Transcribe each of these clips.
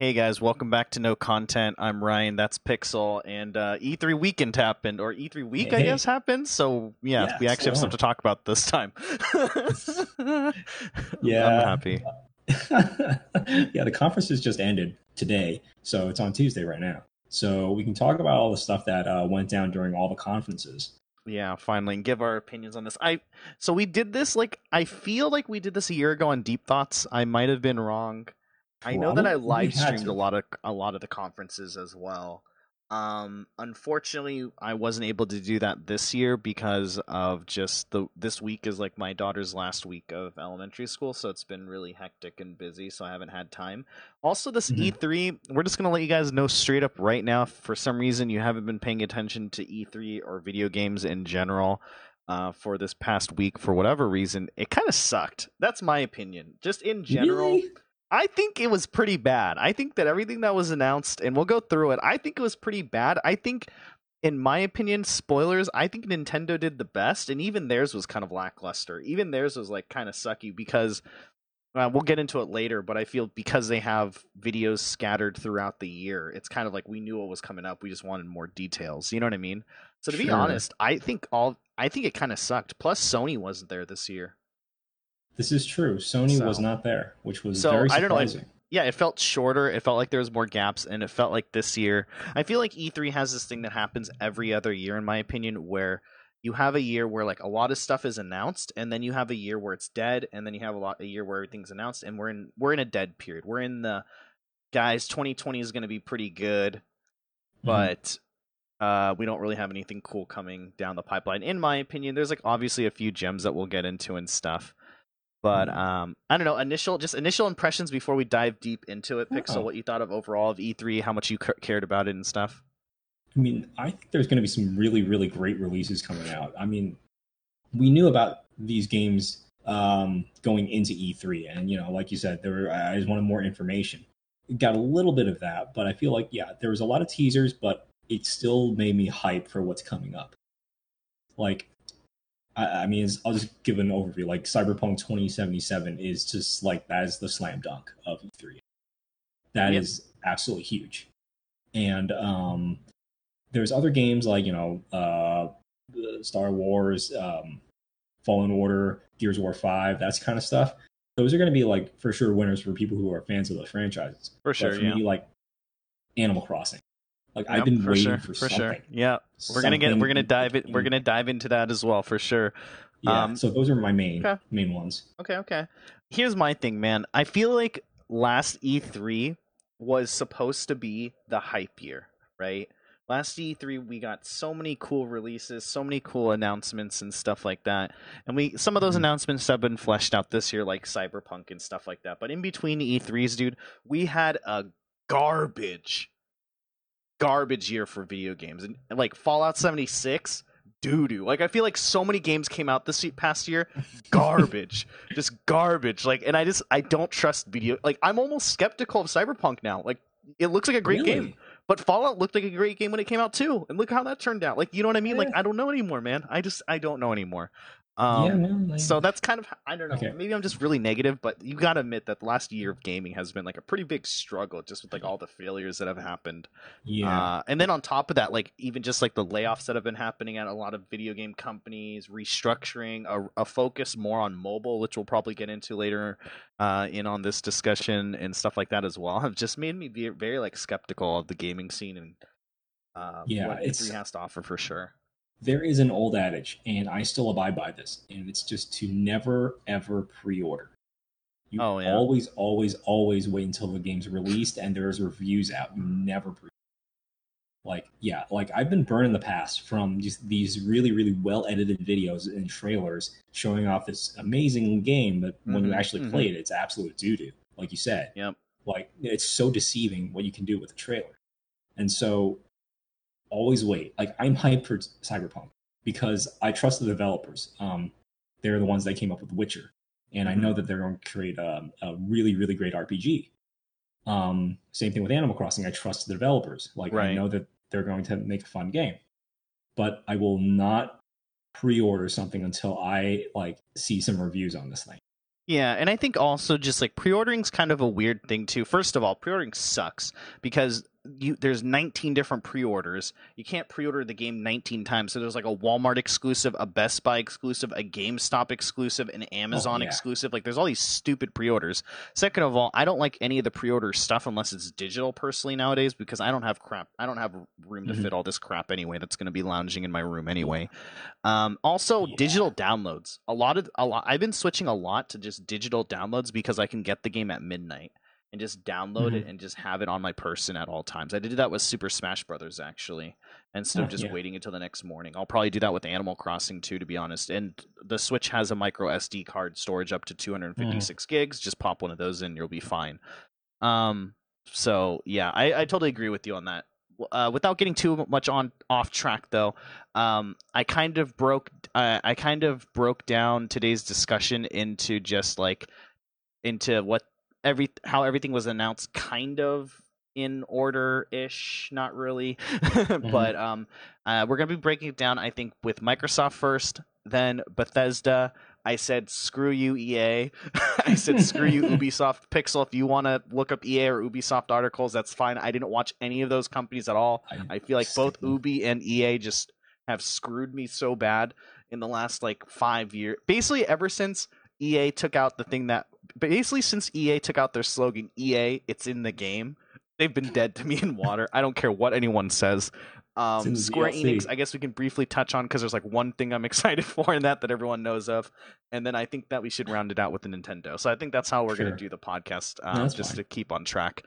Hey guys, welcome back to No Content. I'm Ryan. That's Pixel, and uh, E3 weekend happened, or E3 week, I guess, happened. So yeah, Yeah, we actually have so stuff to talk about this time. Yeah. I'm happy. yeah, the conference has just ended today, so it's on Tuesday right now. So we can talk about all the stuff that uh, went down during all the conferences. Yeah, finally, and give our opinions on this. I so we did this like I feel like we did this a year ago on Deep Thoughts. I might have been wrong. I know that I live streamed a lot of a lot of the conferences as well. Um, unfortunately, I wasn't able to do that this year because of just the this week is like my daughter's last week of elementary school, so it's been really hectic and busy, so I haven't had time. Also, this Mhm. E3, we're just gonna let you guys know straight up right now. If for some reason you haven't been paying attention to E3 or video games in general, uh, for this past week for whatever reason, it kind of sucked. That's my opinion. Just in general, Really? I think it was pretty bad. I think that everything that was announced, and we'll go through it. I think it was pretty bad. I think, in my opinion, spoilers. I think Nintendo did the best, and even theirs was kind of lackluster. Even theirs was like kind of sucky because uh, we'll get into it later. But I feel because they have videos scattered throughout the year, it's kind of like we knew what was coming up. We just wanted more details. You know what I mean? So to be honest, I think all I think it kind of sucked. Plus, Sony wasn't there this year. This is true. Sony was not there, which was So, very I don't know, surprising. yeah, it felt shorter. It felt like there was more gaps, and it felt like this year. I feel like E3 has this thing that happens every other year, in my opinion, where you have a year where like a lot of stuff is announced, and then you have a year where it's dead, and then you have a lot a year where everything's announced, and we're in we're in a dead period. We're in the guys. 2020 is going to be pretty good, Mhm. but. Uh, we don't really have anything cool coming down the pipeline, in my opinion. There's like obviously a few gems that we'll get into and stuff, but Mhm. um, I don't know. Initial, just initial impressions before we dive deep into it. Pixel, Oh. what you thought of overall of E3, how much you ca- cared about it and stuff. I mean, I think there's going to be some really, really great releases coming out. I mean, we knew about these games um, going into E3, and you know, like you said, there were, I just wanted more information. Got a little bit of that, but I feel like yeah, there was a lot of teasers, but it still made me hype for what's coming up. Like, I, I mean, I'll just give an overview. Like, Cyberpunk 2077 is just like that is the slam dunk of E3. That is Yep. absolutely huge, and um, there's other games like you know uh star wars um fallen order gears of war 5 that's kind of stuff those are going to be like for sure winners for people who are fans of the franchises For But sure, for yeah. me like animal crossing like i've been for waiting sure, for, for sure. Yeah, we're gonna get, we're gonna dive it, we're gonna dive into that as well for sure. yeah um, so those are my main okay. main ones Okay, okay. Here's my thing, man. I feel like last E3 was supposed to be the hype year, right? Last E3 we got so many cool releases, so many cool announcements and stuff like that. And we some of those Mhm. announcements have been fleshed out this year like Cyberpunk and stuff like that. But in between E3s, dude, we had a garbage garbage year for video games. And like Fallout 76 doo doo. Like I feel like so many games came out this past year, garbage, just garbage. Like, and I just I don't trust video. Like I'm almost skeptical of Cyberpunk now. Like it looks like a great Really? game, but Fallout looked like a great game when it came out too. And look how that turned out. Like you know what I mean? Like I don't know anymore, man. I just I don't know anymore. Yeah Um, man like- so that's kind of I don't know. Okay. Maybe I'm just really negative, but you gotta admit that the last year of gaming has been like a pretty big struggle, just with like all the failures that have happened. yeah Uh, and then on top of that, like even just like the layoffs that have been happening at a lot of video game companies, restructuring, a, a focus more on mobile, which we'll probably get into later uh, in on this discussion and stuff like that as well, have just made me be very like skeptical of the gaming scene and uh, Yeah, what E3 has to offer for sure. There is an old adage, and I still abide by this, and it's just to never ever pre-order. You Oh, yeah. always, always, always wait until the game's released and there's reviews out. You never pre. Like, yeah, like I've been burned in the past from just these really, really well edited videos and trailers showing off this amazing game, but when you Mhm, actually mhm. play it, it's absolute doo doo. Like you said, Yep. like it's so deceiving what you can do with a trailer. And so always wait. Like I'm hyped for Cyberpunk because I trust the developers. Um, they're the ones that came up with Witcher, and I know that they're going to create a, a really, really great RPG. Um, same thing with Animal Crossing. I trust the developers. Like I know that they're going to make a fun game, but I will not pre-order something until I like see some reviews on this thing. Yeah, and I think also just like pre-ordering's kind of a weird thing too. First of all, pre-ordering sucks because you there's 19 different pre-orders. You can't pre-order the game 19 times. So there's like a Walmart exclusive, a Best Buy exclusive, a GameStop exclusive, an Amazon Oh, yeah. exclusive. Like there's all these stupid pre-orders. Second of all, I don't like any of the pre-order stuff unless it's digital personally nowadays because I don't have crap. I don't have room to Mhm. fit all this crap anyway. That's going to be lounging in my room anyway. Um, also, Yeah. digital downloads. A lot of a lot. I've been switching a lot to just digital downloads because I can get the game at midnight and just download it Mhm. and just have it on my person at all times. I did that with Super Smash Brothers actually, instead of just yeah. waiting until the next morning. I'll probably do that with Animal Crossing too, to be honest. And the Switch has a micro SD card storage up to 256 gigs. Just pop one of those in, you'll be fine. Um. So yeah, I, I totally agree with you on that. Uh, without getting too much on off track though, um, I kind of broke uh, I kind of broke down today's discussion into just like into what every how everything was announced kind of in order ish not really. But um uh, we're gonna be breaking it down i think with microsoft first then bethesda. I said screw you ea i said screw you ubisoft pixel. If you want to look up ea or ubisoft articles that's fine. I didn't watch any of those companies at all. I feel like both Ubi and EA just have screwed me so bad in the last like five years. Basically, ever since EA took out the thing that basically since EA took out their slogan "EA, it's in the game," they've been dead to me in water. I don't care what anyone says. Um, Square DLC. Enix, I guess we can briefly touch on because there's like one thing I'm excited for in that that everyone knows of, and then I think that we should round it out with the Nintendo. So I think that's how we're going to do the podcast, um, that's just fine. to keep on track.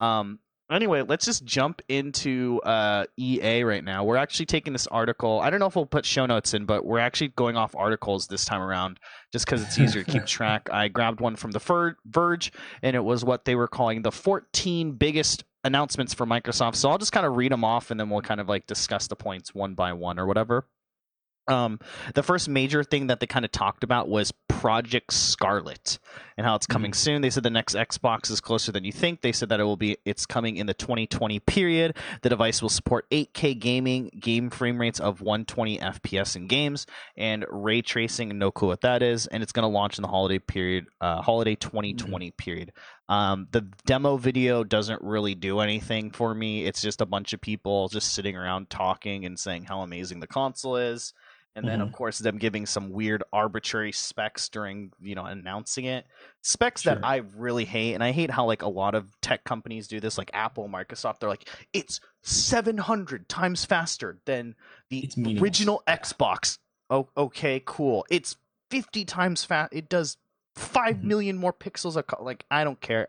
Um, anyway, let's just jump into uh, EA right now. We're actually taking this article. I don't know if we'll put show notes in, but we're actually going off articles this time around just because it's easier to keep track. I grabbed one from the Ver- Verge, and it was what they were calling the 14 biggest announcements for Microsoft. So I'll just kind of read them off, and then we'll kind of like discuss the points one by one or whatever. Um, the first major thing that they kind of talked about was Project Scarlett and how it's coming soon. They said the next Xbox is closer than you think. They said that it will be it's coming in the 2020 period. The device will support 8K gaming, game frame rates of 120 FPS in games, and ray tracing. No clue what that is. And it's going to launch in the holiday period, uh, holiday 2020 period. Um, the demo video doesn't really do anything for me. It's just a bunch of people just sitting around talking and saying how amazing the console is. And then, of course, them giving some weird arbitrary specs during, you know, announcing it. Specs that I really hate, and I hate how like a lot of tech companies do this, like Apple, Microsoft. They're like, it's seven hundred times faster than the original Xbox. Oh, okay, cool. It's fifty times fast. It does five Mhm. million more pixels. A co- like, I don't care.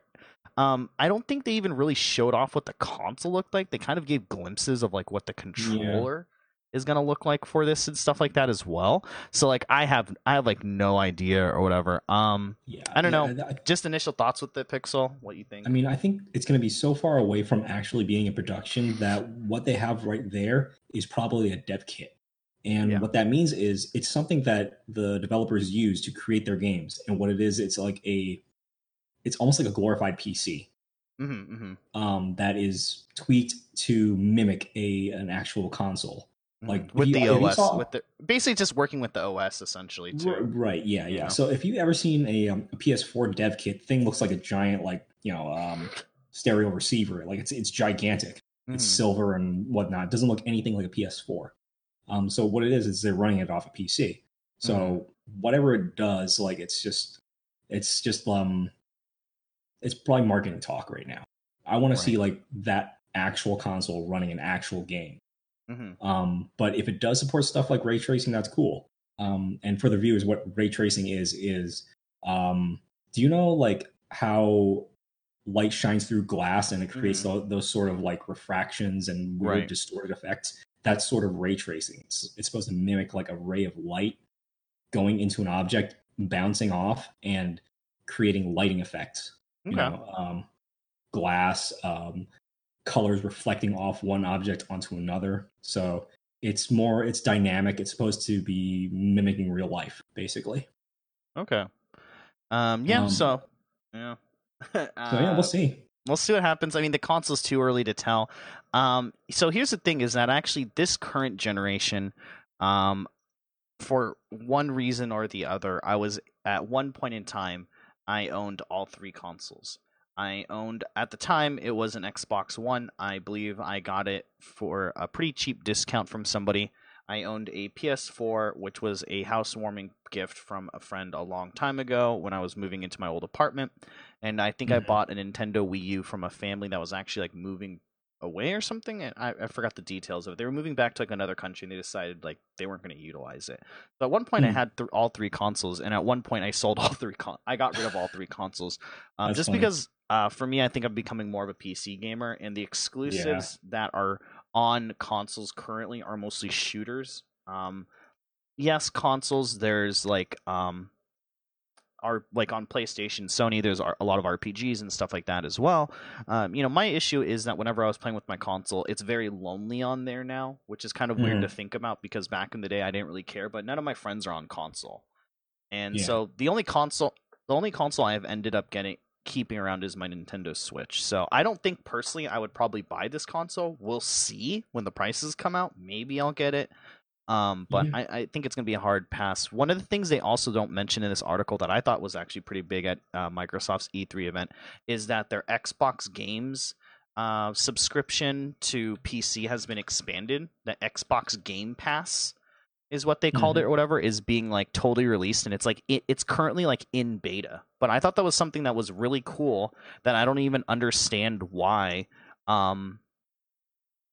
Um, I don't think they even really showed off what the console looked like. They kind of gave glimpses of like what the controller is gonna look like for this and stuff like that as well. So like, I have I have like no idea or whatever. Um, Yeah, I don't yeah, know. Just initial thoughts with the Pixel. What you think? I mean, I think it's going to be so far away from actually being in production that what they have right there is probably a dev kit. And Yeah. what that means is it's something that the developers use to create their games. And what it is, it's like a, it's almost like a glorified PC mm-hmm, mm-hmm. um, that is tweaked to mimic a an actual console. Like, with if the you- you OS, saw- with the basically just working with the OS essentially too. Right. Yeah. Yeah. So if you've ever seen a, um, a PS4 dev kit, thing looks like a giant, like you know, um, stereo receiver. Like it's it's gigantic. It's Mhm. silver and whatnot. It doesn't look anything like a PS4. Um, so what it is is they're running it off a PC. So Mm-hmm. whatever it does, like it's just it's just um it's probably marketing talk right now. I want Right. to see like that actual console running an actual game. Mhm. Um, but if it does support stuff like ray tracing, that's cool. Um, and for the viewers, what ray tracing is is um, do you know like how light shines through glass and it creates tho- those sort of like refractions and weird Right. distorted effects? That's sort of ray tracing. It's, it's supposed to mimic like a ray of light going into an object, bouncing off, and creating lighting effects. You Okay. know, um, glass, um, colors reflecting off one object onto another. So it's more, it's dynamic. It's supposed to be mimicking real life, basically. Okay. Um. Yeah. Um, so. Yeah. So yeah, Uh, we'll see. we'll see what happens. I mean, the console's too early to tell. Um, so here's the thing: is that actually this current generation, um, for one reason or the other, I was at one point in time I owned all three consoles. I owned at the time it was an Xbox One. I believe I got it for a pretty cheap discount from somebody. I owned a PS4, which was a housewarming gift from a friend a long time ago when I was moving into my old apartment. And I think I Mhm. bought a Nintendo Wii U from a family that was actually like moving away or something. And I, I forgot the details of it. They were moving back to like another country and they decided like they weren't going to utilize it. So at one point I Hmm. had th- all three consoles, and at one point I sold all three. Con- I got rid of all three consoles, um, just funny. because uh, for me I think I'm becoming more of a PC gamer, and the exclusives that are on consoles currently are mostly shooters. Um, yes, consoles. There's like um, are like on PlayStation, Sony. There's a lot of RPGs and stuff like that as well. Um, you know, my issue is that whenever I was playing with my console, it's very lonely on there now, which is kind of weird Mhm. to think about because back in the day I didn't really care, but none of my friends are on console, and Yeah. so the only console, the only console I have ended up getting keeping around is my Nintendo Switch. So I don't think personally I would probably buy this console. We'll see when the prices come out. Maybe I'll get it. Um, but Yeah. I, I think it's going to be a hard pass. One of the things they also don't mention in this article that I thought was actually pretty big at uh, Microsoft's E3 event is that their Xbox games uh, subscription to PC has been expanded. The Xbox Game Pass is what they called it or whatever is being like totally released and it's like it, it's currently like in beta. But i thought that was something that was really cool that i don't even understand why um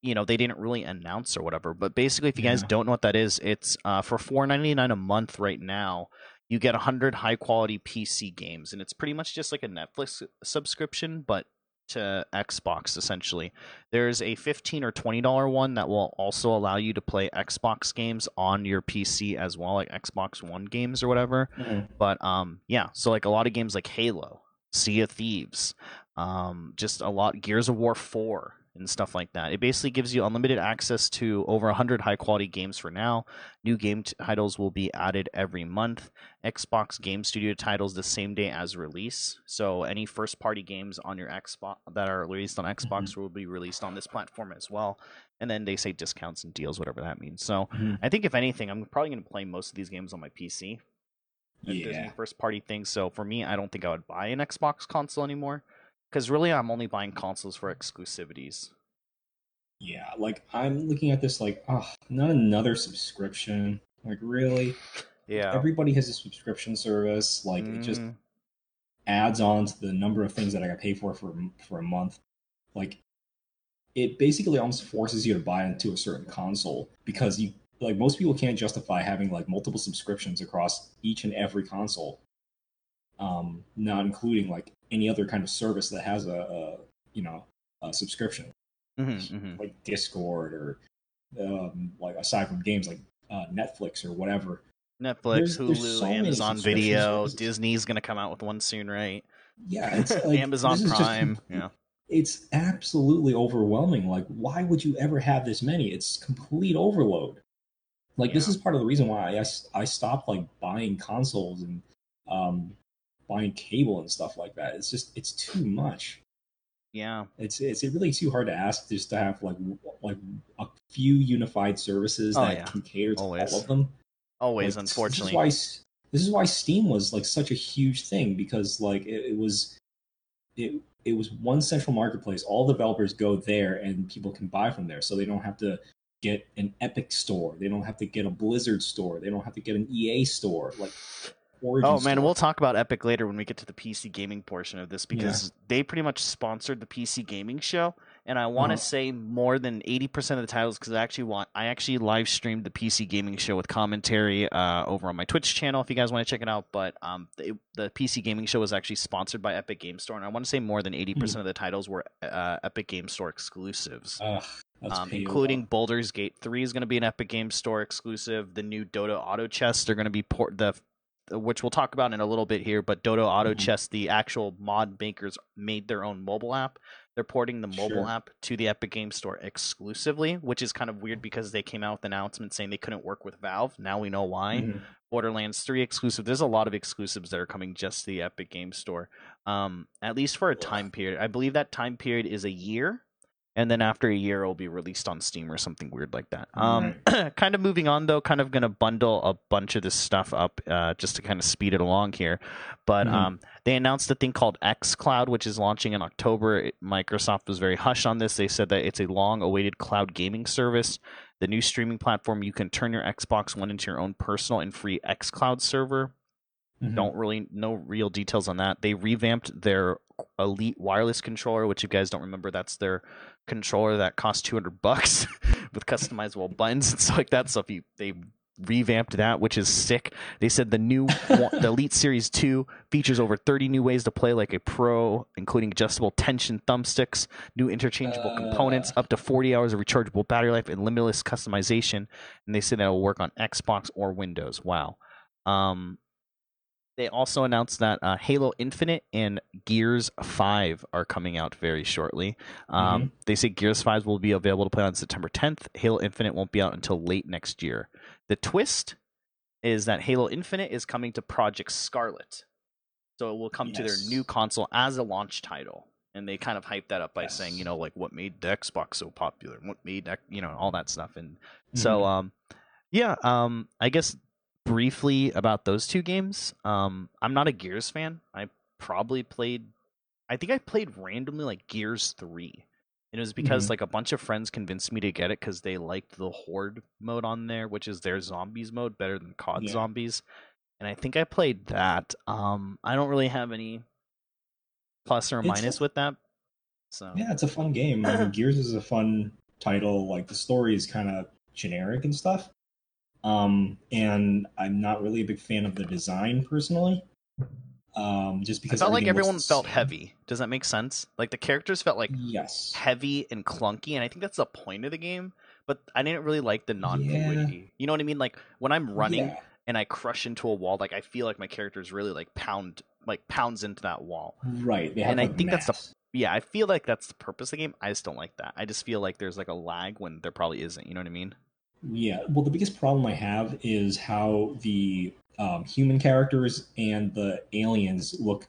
you know they didn't really announce or whatever. But basically if you guys don't know what that is it's uh, for 4.99 a month right now you get 100 high quality pc games and it's pretty much just like a netflix subscription but to xbox essentially there's a 15 or 20 dollar one that will also allow you to play xbox games on your pc as well like xbox one games or whatever Mhm. but um yeah so like a lot of games like halo sea of thieves um just a lot gears of war 4 and stuff like that. It basically gives you unlimited access to over 100 high quality games for now. New game titles will be added every month. Xbox game studio titles the same day as release. So any first party games on your xbox that are released on xbox will be released on this platform as well. And then they say discounts and deals whatever that means. So Mhm. i think if anything i'm probably going to play most of these games on my pc if there's any Yeah. first party things. So for me, I don't think I would buy an Xbox console anymore because really I'm only buying consoles for exclusivities. Yeah, like I'm looking at this like, oh, not another subscription. Like really? Yeah. Everybody has a subscription service. Like it just Mhm. adds on to the number of things that I got pay for for for a month. Like it basically almost forces you to buy into a certain console because you like most people can't justify having like multiple subscriptions across each and every console. Um, not including like any other kind of service that has a, a you know a subscription Mhm, mhm. like Discord or um, like aside from games like uh, Netflix or whatever. Netflix, There's- Hulu, there's so Amazon Video. Disney's gonna come out with one soon, right? Yeah, it's like Amazon is just Prime. yeah. It's absolutely overwhelming. Like, why would you ever have this many? It's complete overload. Like, this is part of the reason why I I stopped like buying consoles and um, buying cable and stuff like that. It's just it's too much. Yeah. It's it's really too hard to ask just to have like like a few unified services Oh, that yeah. can cater to Always. all of them. Always, Like, unfortunately. This is why this is why Steam was like such a huge thing because like it, it was it it was one central marketplace. All developers go there and people can buy from there, so they don't have to get an Epic store. They don't have to get a Blizzard store. They don't have to get an EA store. Like Origin Oh man, store. we'll talk about Epic later when we get to the PC gaming portion of this because they pretty much sponsored the PC gaming show, and I want to Uh-huh. say more than eighty percent of the titles because I actually want I actually live streamed the PC gaming show with commentary uh, over on my Twitch channel if you guys want to check it out. But um, the, the PC gaming show was actually sponsored by Epic Game Store, and I want to say more than eighty Hmm. percent of the titles were uh, Epic Game Store exclusives um, including Baldur's Gate 3 is going to be an Epic Games Store exclusive. The new Dota Auto Chess they're going to be port the which we'll talk about in a little bit here, but Dota Auto Mhm. Chess, the actual mod makers made their own mobile app. They're porting the mobile Sure. app to the Epic Games Store exclusively, which is kind of weird because they came out with an announcement saying they couldn't work with Valve. Now we know why. Mhm. Borderlands 3 exclusive. There's a lot of exclusives that are coming just to the Epic Game Store. Um, at least for a time period. I believe that time period is a year. And then after a year it'll be released on Steam or something weird like that. Um, kind of moving on though, kind of going to bundle a bunch of this stuff up uh, just to kind of speed it along here. But Mhm. um, they announced a thing called X Cloud, which is launching in October. It- Microsoft was very hush on this. They said that it's a long-awaited cloud gaming service. The new streaming platform, you can turn your Xbox One into your own personal and free X Cloud server Mhm. don't really no real details on that. They revamped their Elite wireless controller, which if you guys don't remember, that's their controller that costs 200 bucks with customizable buttons and stuff like that. So if you they revamped that, which is sick. They said the new the Elite Series 2 features over 30 new ways to play like a pro, including adjustable tension thumbsticks, new interchangeable components, up to 40 hours of rechargeable battery life, and limitless customization. And they said that will work on Xbox or Windows. Wow. Um, they also announced that uh, Halo Infinite and Gears 5 are coming out very shortly. Um, They say Gears 5 will be available to play on September 10th. Halo Infinite won't be out until late next year. The twist is that Halo Infinite is coming to Project Scarlett. So it will come to their new console as a launch title. And they kind of hype that up by Yes. saying, you know, like what made the Xbox so popular, what made, you know, all that stuff. And Mm-hmm. so, um, yeah, um, I guess briefly about those two games. Um, I'm not a Gears fan. I probably played, I think I played randomly like Gears three, and it was because Mhm. like a bunch of friends convinced me to get it because they liked the Horde mode on there, which is their zombies mode better than COD Yeah. zombies, and I think I played that. Um, I don't really have any plus or It's minus with that. So Yeah, it's a fun game. I mean, Gears is a fun title. Like the story is kind of generic and stuff. Um, and I'm not really a big fan of the design personally. Um, just I because felt like everyone felt same. heavy. Does that make sense? Like the characters felt like Yes. heavy and clunky, and I think that's the point of the game. But I didn't really like the non fluidity. You know what I mean? Like when I'm running Yeah, and I crush into a wall, like I feel like my character's really like pound like pounds into that wall. right. And I think that's the- Yeah, I feel like that's the purpose of the game. I just don't like that. I just feel like there's like a lag when there probably isn't. You know what I mean? Yeah. Well, the biggest problem I have is how the um, human characters and the aliens look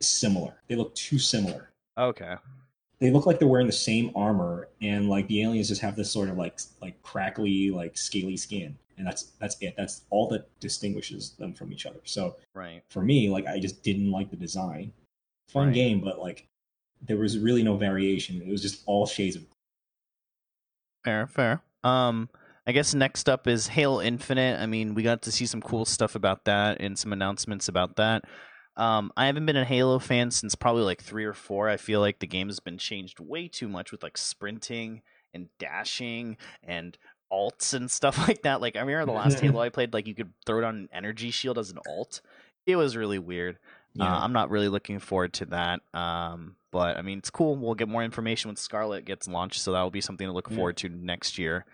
similar. They look too similar. Okay. They look like they're wearing the same armor, and like the aliens just have this sort of like like crackly, like scaly skin, and that's that's it. That's all that distinguishes them from each other. So Right. for me, like I just didn't like the design. Fun Right. game, but like there was really no variation. It was just all shades of Fair, fair. Um, I guess next up is Halo Infinite. I mean, we got to see some cool stuff about that and some announcements about that. Um, I haven't been a Halo fan since probably like three or four. I feel like the game has been changed way too much with like sprinting and dashing and alts and stuff like that. Like I remember the last Halo I played, like you could throw down an energy shield as an alt. It was really weird. Uh. I'm not really looking forward to that. Um, but I mean, it's cool. We'll get more information when Scarlett gets launched, so that will be something to look Yeah. forward to next year.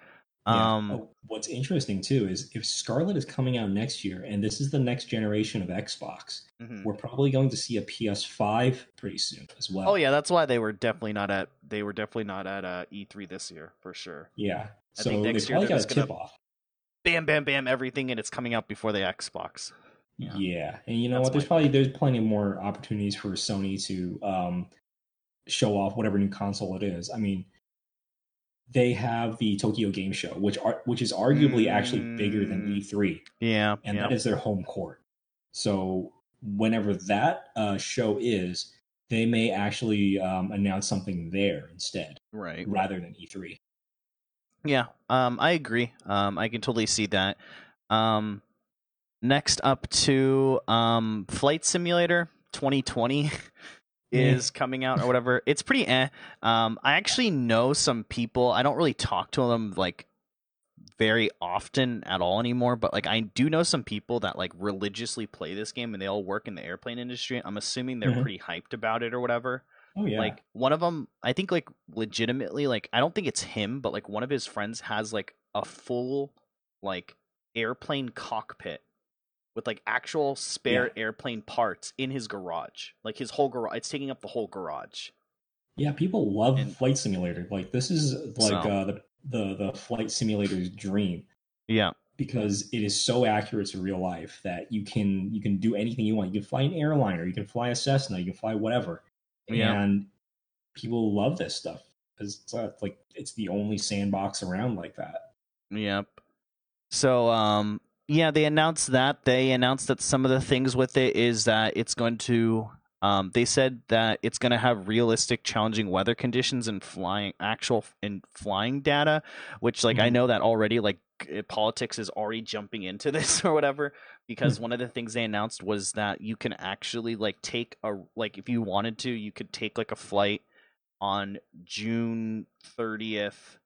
Yeah. Um, Oh, what's interesting too is if Scarlett is coming out next year, and this is the next generation of Xbox, mhm. we're probably going to see a PS5 pretty soon as well. Oh yeah, that's why they were definitely not at. They were definitely not at uh, E3 this year for sure. yeah. I So think next year they're got a just gonna- tip off. Bam, bam, bam, everything, and it's coming out before the Xbox. Yeah. Yeah. and you know That's what? There's probably there's plenty more opportunities for Sony to um, show off whatever new console it is. I mean, they have the Tokyo Game Show, which are which is arguably actually bigger than Mm. E3. Yeah, and yeah. that is their home court. So whenever that uh, show is, they may actually um, announce something there instead, right. rather than E E3. Yeah, um, I agree. Um, I can totally see that. Um, next up to um, Flight Simulator 2020 is coming out or whatever. It's pretty eh. Um, I actually know some people. I don't really talk to them like very often at all anymore, but like I do know some people that like religiously play this game and they all work in the airplane industry. I'm assuming they're Mhm. pretty hyped about it or whatever Oh yeah, like one of them i think like legitimately like i don't think it's him but like one of his friends has like a full like airplane cockpit with like actual spare airplane parts in his garage like his whole garage it's taking up the whole garage yeah. People love and- flight simulator. Like this is like So- uh, the the the flight simulator's dream yeah because it is so accurate to real life that you can you can do anything you want. You can fly an airliner, you can fly a Cessna, you can fly whatever, Yeah. and people love this stuff. because it's uh, like it's the only sandbox around like that. Yep. So um yeah, they announced that. They announced that some of the things with it is that it's going to um they said that it's going to have realistic challenging weather conditions and flying actual in flying data, which like I Mhm. know that already like politics is already jumping into this or whatever because one of the things they announced was that you can actually like take a like if you wanted to, you could take like a flight on June 30th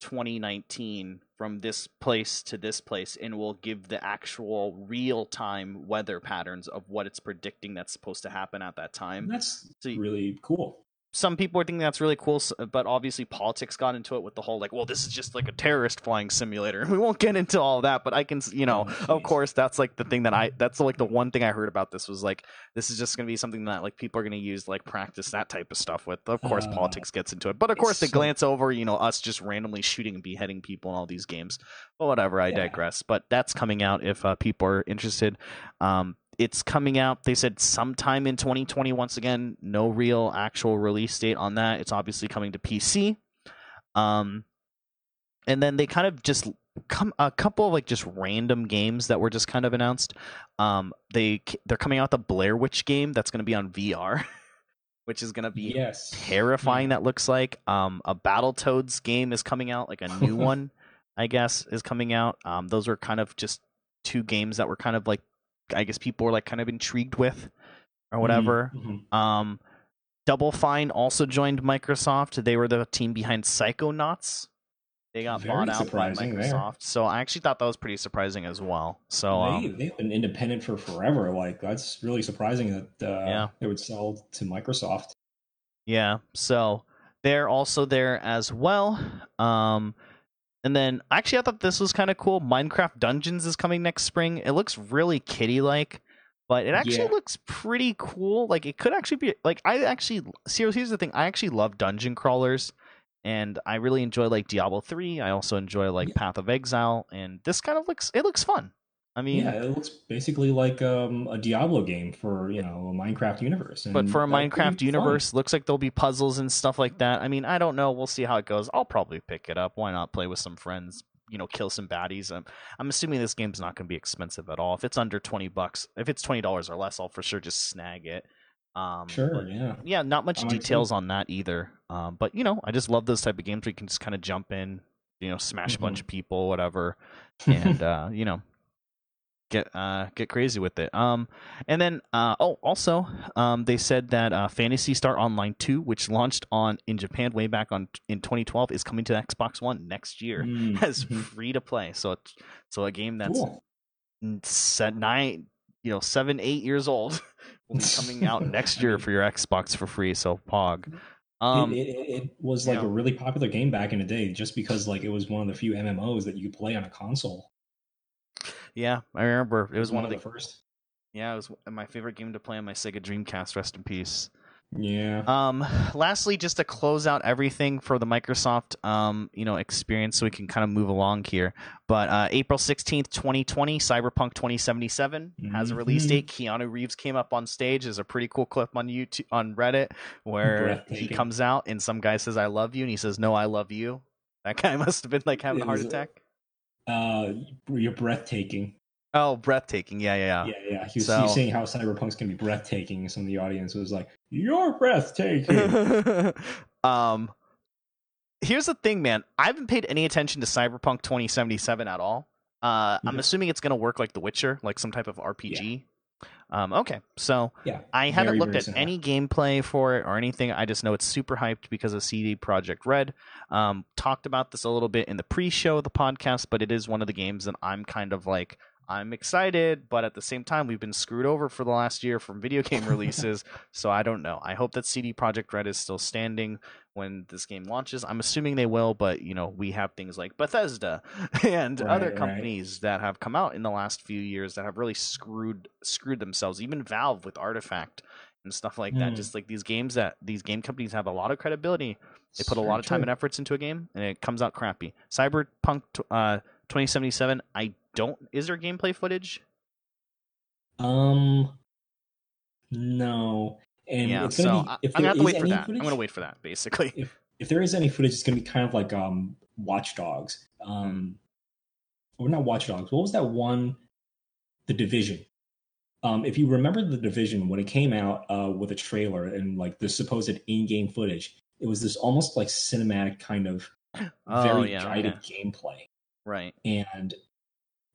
2019 from this place to this place and will give the actual real time weather patterns of what it's predicting that's supposed to happen at that time. that's So you- really cool. Some people are thinking that's really cool, but obviously politics got into it with the whole like, well, this is just like a terrorist flying simulator. We won't get into all that, but I can, you know, Oh, of course, that's like the thing that I, that's like the one thing I heard about this was like, this is just going to be something that like people are going to use like practice that type of stuff with. Of course, Uh, politics gets into it, but of course they so- glance over, you know, us just randomly shooting and beheading people in all these games. But whatever, I Yeah. digress. But that's coming out if uh, people are interested. Um, it's coming out. They said sometime in 2020. Once again, no real actual release date on that. It's obviously coming to PC. Um, and then they kind of just come a couple of like just random games that were just kind of announced. Um, they they're coming out the Blair Witch game that's going to be on VR, which is going to be Yes, terrifying that looks like um a battletoads game is coming out like a new one i guess is coming out um those are kind of just two games that were kind of like i guess people were like kind of intrigued with or whatever Mhm. um double fine also joined microsoft they were the team behind psychonauts they got Very bought out by surprising there. microsoft so i actually thought that was pretty surprising as well so um, they, they've been independent for forever. Like that's really surprising that uh, Yeah. they would sell to Microsoft. Yeah, so they're also there as well. Um, and then actually, I thought this was kind of cool. Minecraft Dungeons is coming next spring. It looks really kitty like, but it actually Yeah. looks pretty cool. Like it could actually be like I actually seriously here's the thing. I actually love dungeon crawlers. And I really enjoy like Diablo three. I also enjoy like Yeah. Path of Exile, and this kind of looks it looks fun. I mean, yeah, it looks basically like um, a Diablo game for you know a Minecraft universe. But for a that could be Minecraft fun. universe, looks like there'll be puzzles and stuff like that. I mean, I don't know. We'll see how it goes. I'll probably pick it up. Why not play with some friends? You know, kill some baddies. I'm, I'm assuming this game's not going to be expensive at all. If it's under twenty bucks, if it's twenty dollars or less, I'll for sure just snag it. Um, Sure, yeah. yeah, not much I might too. details on that either. Um, but you know, I just love those type of games where you can just kind of jump in, you know, smash a bunch Mhm. of people, whatever, and uh, you know, get uh get crazy with it. Um, and then uh oh, also um they said that uh, Phantasy Star Online Two, which launched on in Japan way back on in 2012, is coming to Xbox One next year Mm, as mhm. free to play. So it's so a game that's Cool. set nine, you know, seven, eight years old will be coming out next year for your Xbox for free. So Pog. Um, it, it, it was like a really popular game back in the day, just because like it was one of the few MMOs that you could play on a console. Yeah, I remember it was one of the first. yeah, it was my favorite game to play on my Sega Dreamcast. Rest in peace. Yeah. Um, lastly, just to close out everything for the Microsoft, um, you know, experience, so we can kind of move along here. But uh, April sixteenth, twenty twenty, Cyberpunk twenty seventy seven has a release Mhm. date. Keanu Reeves came up on stage. There's a pretty cool clip on YouTube on Reddit where he comes out and some guy says, "I love you," and he says, "No, I love you." That guy must have been like having a heart uh, attack. Uh, you're breathtaking. Oh, breathtaking! Yeah, yeah, Yeah, yeah. He was, So- he was saying how Cyberpunk's gonna be breathtaking. Some of the audience was like, "You're breathtaking." um, here's the thing, man. I haven't paid any attention to Cyberpunk 2077 at all. Uh, I'm assuming it's going to work like The Witcher, like some type of RPG. Um, okay, so yeah. I haven't looked at any gameplay for it or anything. I just know it's super hyped because of CD Projekt Red. Um, talked about this a little bit in the pre-show of the podcast, but it is one of the games that I'm kind of like I'm excited, but at the same time we've been screwed over for the last year from video game releases, so I don't know. I hope that CD Projekt Red is still standing when this game launches. I'm assuming they will, but you know we have things like Bethesda and Right, other right. companies that have come out in the last few years that have really screwed screwed themselves. Even Valve with Artifact and stuff like that. Hmm. Just like these games that these game companies have a lot of credibility. They put a lot of time and efforts into a game, and it comes out crappy. Cyberpunk uh, 2077. I don't. Is there gameplay footage? Um, no. And yeah. So be I'm gonna have to wait for that. I'm gonna wait for that. Basically. if if there is any footage, it's going to be kind of like um, Watch Dogs. Um, or not Watch Dogs. What was that one? The Division. Um, if you remember the Division when it came out uh, with a trailer and like the supposed in-game footage, it was this almost like cinematic kind of Oh, very yeah, guided okay. gameplay. Right. And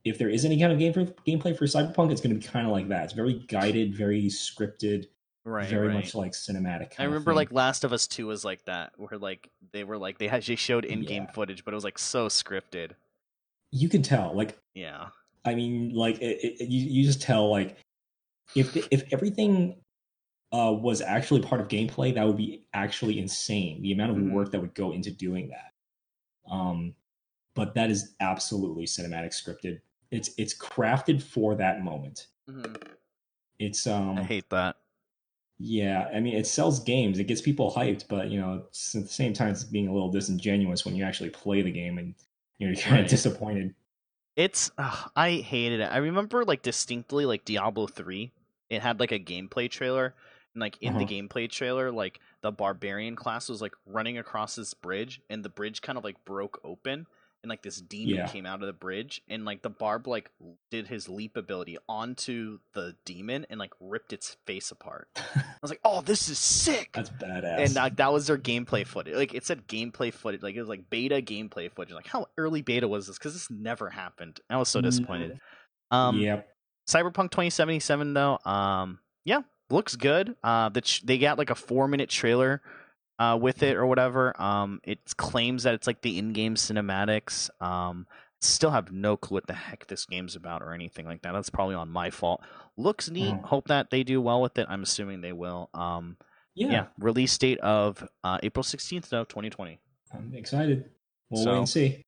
if there is any kind of game for, gameplay for Cyberpunk, it's going to be kind of like that. It's very guided, very scripted, Right. very right. much like cinematic. I remember like Last of Us Two was like that, where like they were like they actually showed in-game Yeah. footage, but it was like so scripted. you can tell, like Yeah. I mean, like it, it, you you just tell like if if everything uh, was actually part of gameplay, that would be actually insane. The amount of Mhm. work that would go into doing that. Um, but that is absolutely cinematic scripted. It's it's crafted for that moment. It's um I hate that. yeah, I mean it sells games, it gets people hyped, but you know it's, at the same time it's being a little disingenuous when you actually play the game and you know, you're kind of disappointed. It's ugh, I hated it. I remember like distinctly like Diablo 3. It had like a gameplay trailer and like in the Uh-huh. gameplay trailer like the barbarian class was like running across this bridge and the bridge kind of like broke open and like this demon Yeah. came out of the bridge and like the barb like did his leap ability onto the demon and like ripped its face apart. I was like, "Oh, this is sick." That's badass. and like that was their gameplay footage. Like it said gameplay footage. Like it was like beta gameplay footage. Like how early beta was this? Because this never happened. I was so disappointed. Um, yep. Cyberpunk 2077 though, um, yeah, looks good. Uh, the ch- they got like a four minute trailer uh, with it or whatever. Um, it claims that it's like the in-game cinematics. Um, still have no clue what the heck this game's about or anything like that. That's probably on my fault. Looks neat. Mhm. Hope that they do well with it. I'm assuming they will. Um, Yeah, yeah, release date of uh, April 16th though, 2020. I'm excited. We'll So- wait and see.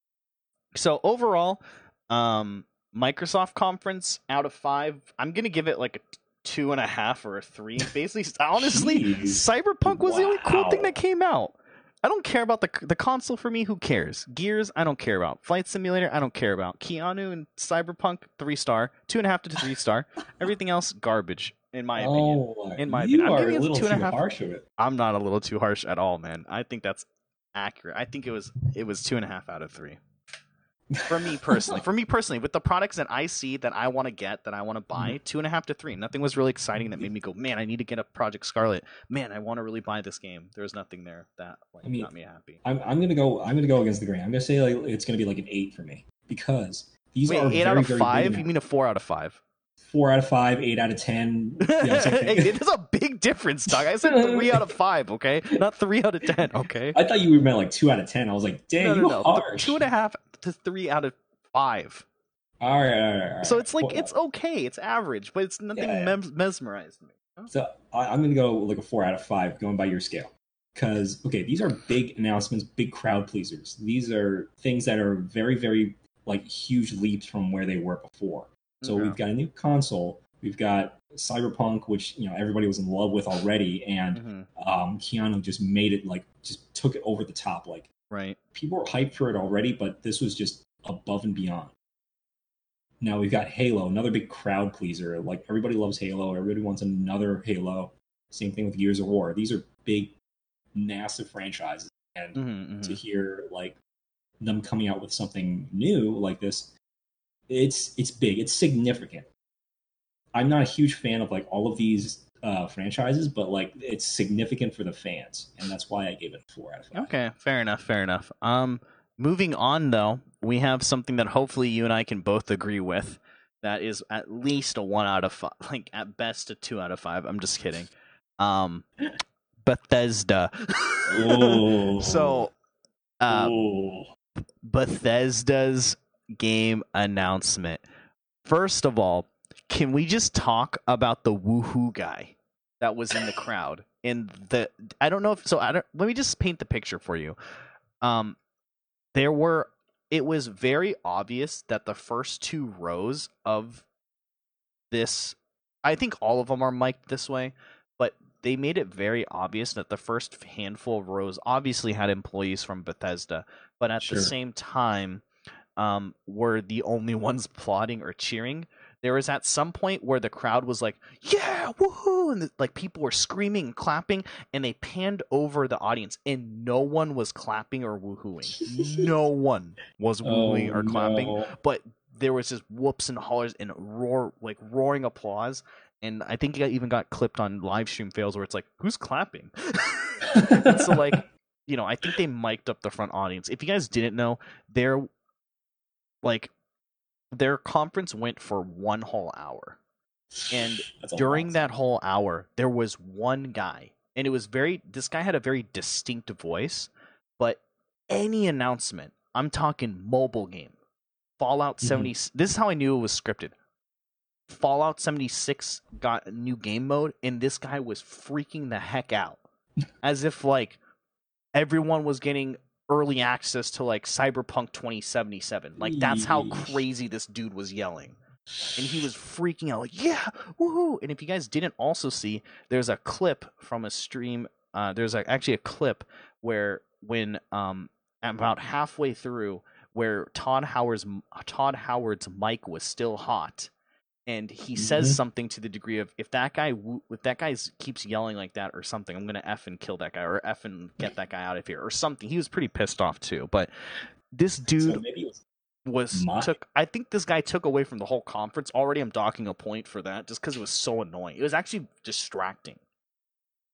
So overall, um, Microsoft conference out of five, I'm gonna give it like a two and a half or a three. Basically, honestly, Jeez. Cyberpunk was the only cool thing that came out. I don't care about the the console for me. Who cares? Gears, I don't care about. Flight Simulator, I don't care about. Keanu and Cyberpunk, three star, two and a half to three star. Everything else, garbage, in my oh, opinion. oh, In my you opinion. I'm are a little two and a too half. harsh of it. I'm not a little too harsh at all, man. I think that's accurate. I think it was it was two and a half out of three. For me personally, for me personally, with the products that I see that I want to get, that I want to buy, mm-hmm. two and a half to three. Nothing was really exciting that made me go, man, I need to get a Project Scarlett. Man, I want to really buy this game. There was nothing there that like I mean, got me happy. I'm, I'm gonna go. I'm gonna go against the grain. I'm gonna say like it's gonna be like an eight for me because these Wait, are eight very, out of five? You mean a four out of five? four out of five, eight out of ten. Same thing. hey, there's a big difference, Doug. I said three out of five, okay, not three out of ten, okay. I thought you meant like two out of ten. I was like, damn, no, no, you no. harsh. Two and a half to three out of five. All right, all right, all right. So it's like Well, it's okay, it's average, but it's nothing Yeah. mes- mesmerized me. So I, I'm going to go like a four out of five, going by your scale. Because okay, these are big announcements, big crowd pleasers. These are things that are very, very like huge leaps from where they were before. So Okay. we've got a new console. We've got Cyberpunk, which you know everybody was in love with already, and Mhm. um, Keanu just made it like just took it over the top. Like Right. people were hyped for it already, but this was just above and beyond. Now we've got Halo, another big crowd pleaser. Like everybody loves Halo, everybody wants another Halo. Same thing with Gears of War. These are big, massive franchises, and Mhm, to mhm. hear like them coming out with something new like this, it's it's big, it's significant. I'm not a huge fan of like all of these uh, franchises, but like it's significant for the fans, and that's why I gave it four out of five. Okay, fair enough, fair enough. Um, moving on though, we have something that hopefully you and I can both agree with. That is at least a one out of five, like at best a two out of five. I'm just kidding. Um, Bethesda. So, uh, Bethesda's game announcement. First of all, can we just talk about the woohoo guy that was in the crowd? In the I don't know if so I don't let me just paint the picture for you. Um there were it was very obvious that the first two rows of this I think all of them are mic'd this way, but they made it very obvious that the first handful of rows obviously had employees from Bethesda, but at Sure. the same time um, were the only ones applauding or cheering. There was at some point where the crowd was like, "Yeah, woohoo!" and the, like people were screaming and clapping, and they panned over the audience, and no one was clapping or woohooing. no one was oh, woohooing Oh, or clapping, no. but there was just whoops and hollers and roar, like roaring applause. And I think it even got clipped on live stream fails where it's like, "Who's clapping?" So like you know i think they mic'd up the front audience if you guys didn't know their like their conference went for one whole hour. And during that whole hour there was one guy and it was very this guy had a very distinct voice but any announcement i'm talking mobile game fallout Mhm. 70 this is how i knew it was scripted. Fallout 76 got a new game mode and this guy was freaking the heck out. As if like everyone was getting early access to like cyberpunk 2077 like that's how crazy this dude was yelling. And he was freaking out like yeah woohoo! And if you guys didn't also see there's a clip from a stream uh, there's a, actually a clip where when um about halfway through where todd howard's todd howard's mic was still hot and he says Mhm. something to the degree of if that guy if that guy keeps yelling like that or something i'm gonna f and kill that guy or f and get that guy out of here or something he was pretty pissed off too but this dude So maybe was was My- took I think this guy took away from the whole conference already. I'm docking a point for that just because it was so annoying. It was actually distracting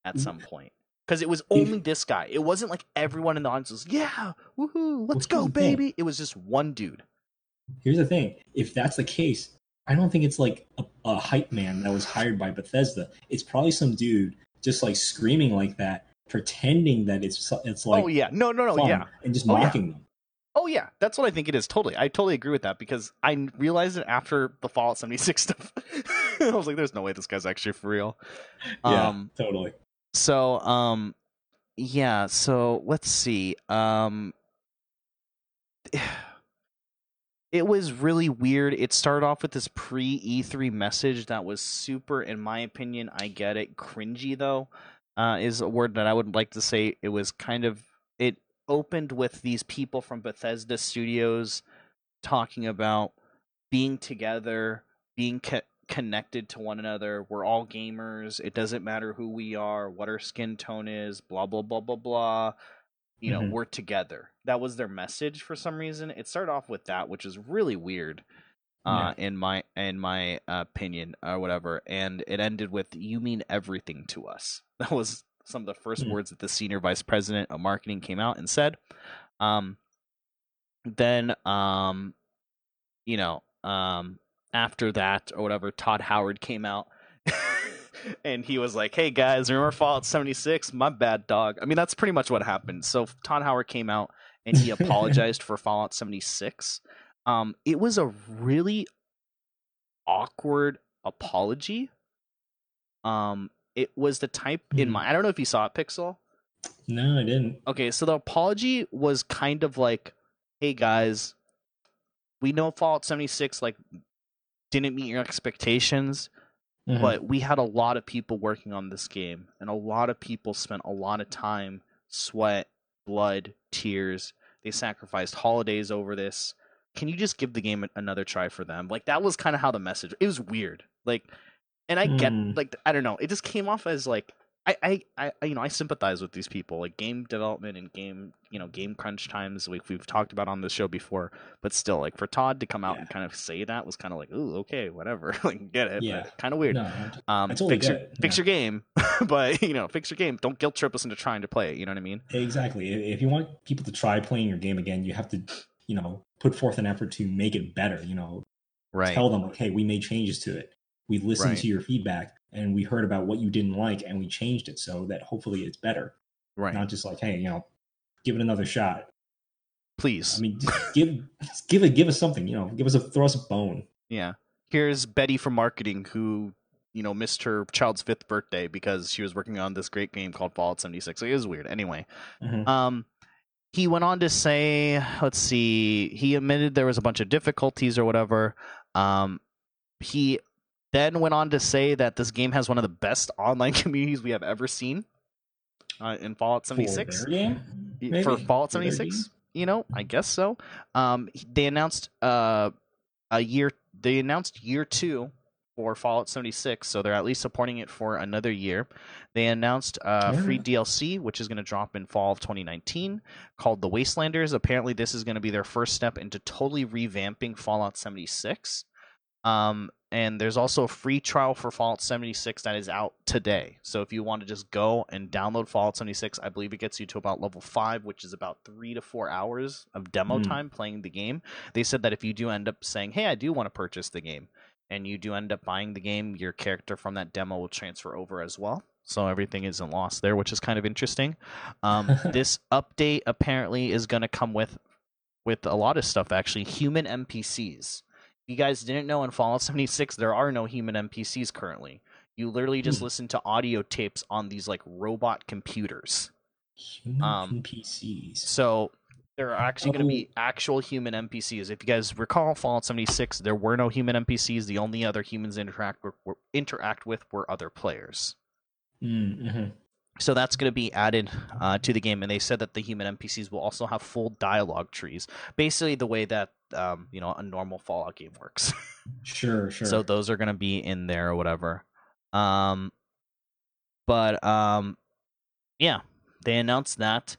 at some point because it was only this guy. It wasn't like everyone in the audience was yeah, woohoo, let's Well, go, here's the thing. baby. It was just one dude. Here's the thing: if that's the case, I don't think it's like a, a hype man that was hired by Bethesda. It's probably some dude just like screaming like that, pretending that it's it's like oh yeah, no, no, no, yeah, and just Oh, yeah. mocking them. oh yeah. That's what I think it is. Totally, I totally agree with that because I realized it after the Fallout 76 stuff. I was like, there's no way this guy's actually for real. Yeah, Um, totally. so um yeah so let's see um it was really weird it started off with this pre e3 message that was super in my opinion i get it cringy though uh is a word that i would like to say it was kind of it opened with these people from bethesda studios talking about being together being co- connected to one another. We're all gamers. It doesn't matter who we are, what our skin tone is, blah blah blah blah blah. You know, Mhm. we're together. That was their message for some reason. It started off with that, which is really weird. Uh, in my in my opinion or whatever, and it ended with "You mean everything to us." That was some of the first Hmm. words that the senior vice president of marketing came out and said. Um, then, um, you know, um, after that or whatever, Todd Howard came out and he was like, "Hey guys, remember Fallout 76? My bad, dog." I mean, that's pretty much what happened. So Todd Howard came out and he apologized for Fallout 76. Um, it was a really awkward apology. Um, it was the type in Hmm. my I don't know if you saw it, Pixel. No, I didn't. Okay, so the apology was kind of like, "Hey guys, we know Fallout 76 like didn't meet your expectations, Mhm. but we had a lot of people working on this game and a lot of people spent a lot of time, sweat, blood, tears. They sacrificed holidays over this. Can you just give the game another try for them?" Like that was kind of how the message. It was weird. Like and I get Hmm. like I don't know. It just came off as like I, I, I, you know, I sympathize with these people, like game development and game, you know, game crunch times. Like we've talked about on the show before, but still, like for Todd to come out Yeah. and kind of say that was kind of like, ooh, okay, whatever, like get it, Yeah. kind of weird. No, Um, totally fix your fix your game, but you know, fix your game. Don't guilt trip us into trying to play it. You know what I mean? exactly. If if you want people to try playing your game again, you have to, you know, put forth an effort to make it better. You know, Right. tell them okay, we made changes to it. We listened Right. to your feedback and we heard about what you didn't like and we changed it so that hopefully it's better. right. Not just like, hey, you know, give it another shot. Please. I mean, just give give it give us something, you know, give us a throw us a bone. yeah. Here's Betty from marketing who. You know, missed her child's fifth birthday because she was working on this great game called Fallout 76. Like, it was weird. Anyway, Mhm. Um, he went on to say, let's see, he admitted there was a bunch of difficulties or whatever. Um, he then went on to say that this game has one of the best online communities we have ever seen uh, in Fallout For 76 their game? For Fallout For 76. You know, I guess so. Um, they announced uh, a year. They announced year two for Fallout 76, so they're at least supporting it for another year. They announced uh, free DLC, which is going to drop in fall of 2019, called The Wastelanders. Apparently, this is going to be their first step into totally revamping Fallout 76. Um, and there's also a free trial for Fallout 76 that is out today. So if you want to just go and download Fallout 76, I believe it gets you to about level 5, which is about 3 to 4 hours of demo Mm. time playing the game. They said that if you do end up saying, "Hey, I do want to purchase the game," and you do end up buying the game, your character from that demo will transfer over as well. So everything isn't lost there, which is kind of interesting. Um, this update apparently is going to come with with a lot of stuff actually. Human NPCs. You guys didn't know in Fallout 76 there are no human NPCs currently. You literally just Hmm. listen to audio tapes on these like robot computers. Human Um, NPCs. So there are actually going to be Oh. actual human NPCs. If you guys recall Fallout 76, there were no human NPCs. The only other humans interact with, were, interact with were other players. Mm-hmm. So that's going to be added uh, to the game, and they said that the human NPCs will also have full dialogue trees, basically the way that um, you know a normal Fallout game works. Sure, sure. So those are going to be in there or whatever. Um, but um, yeah, they announced that.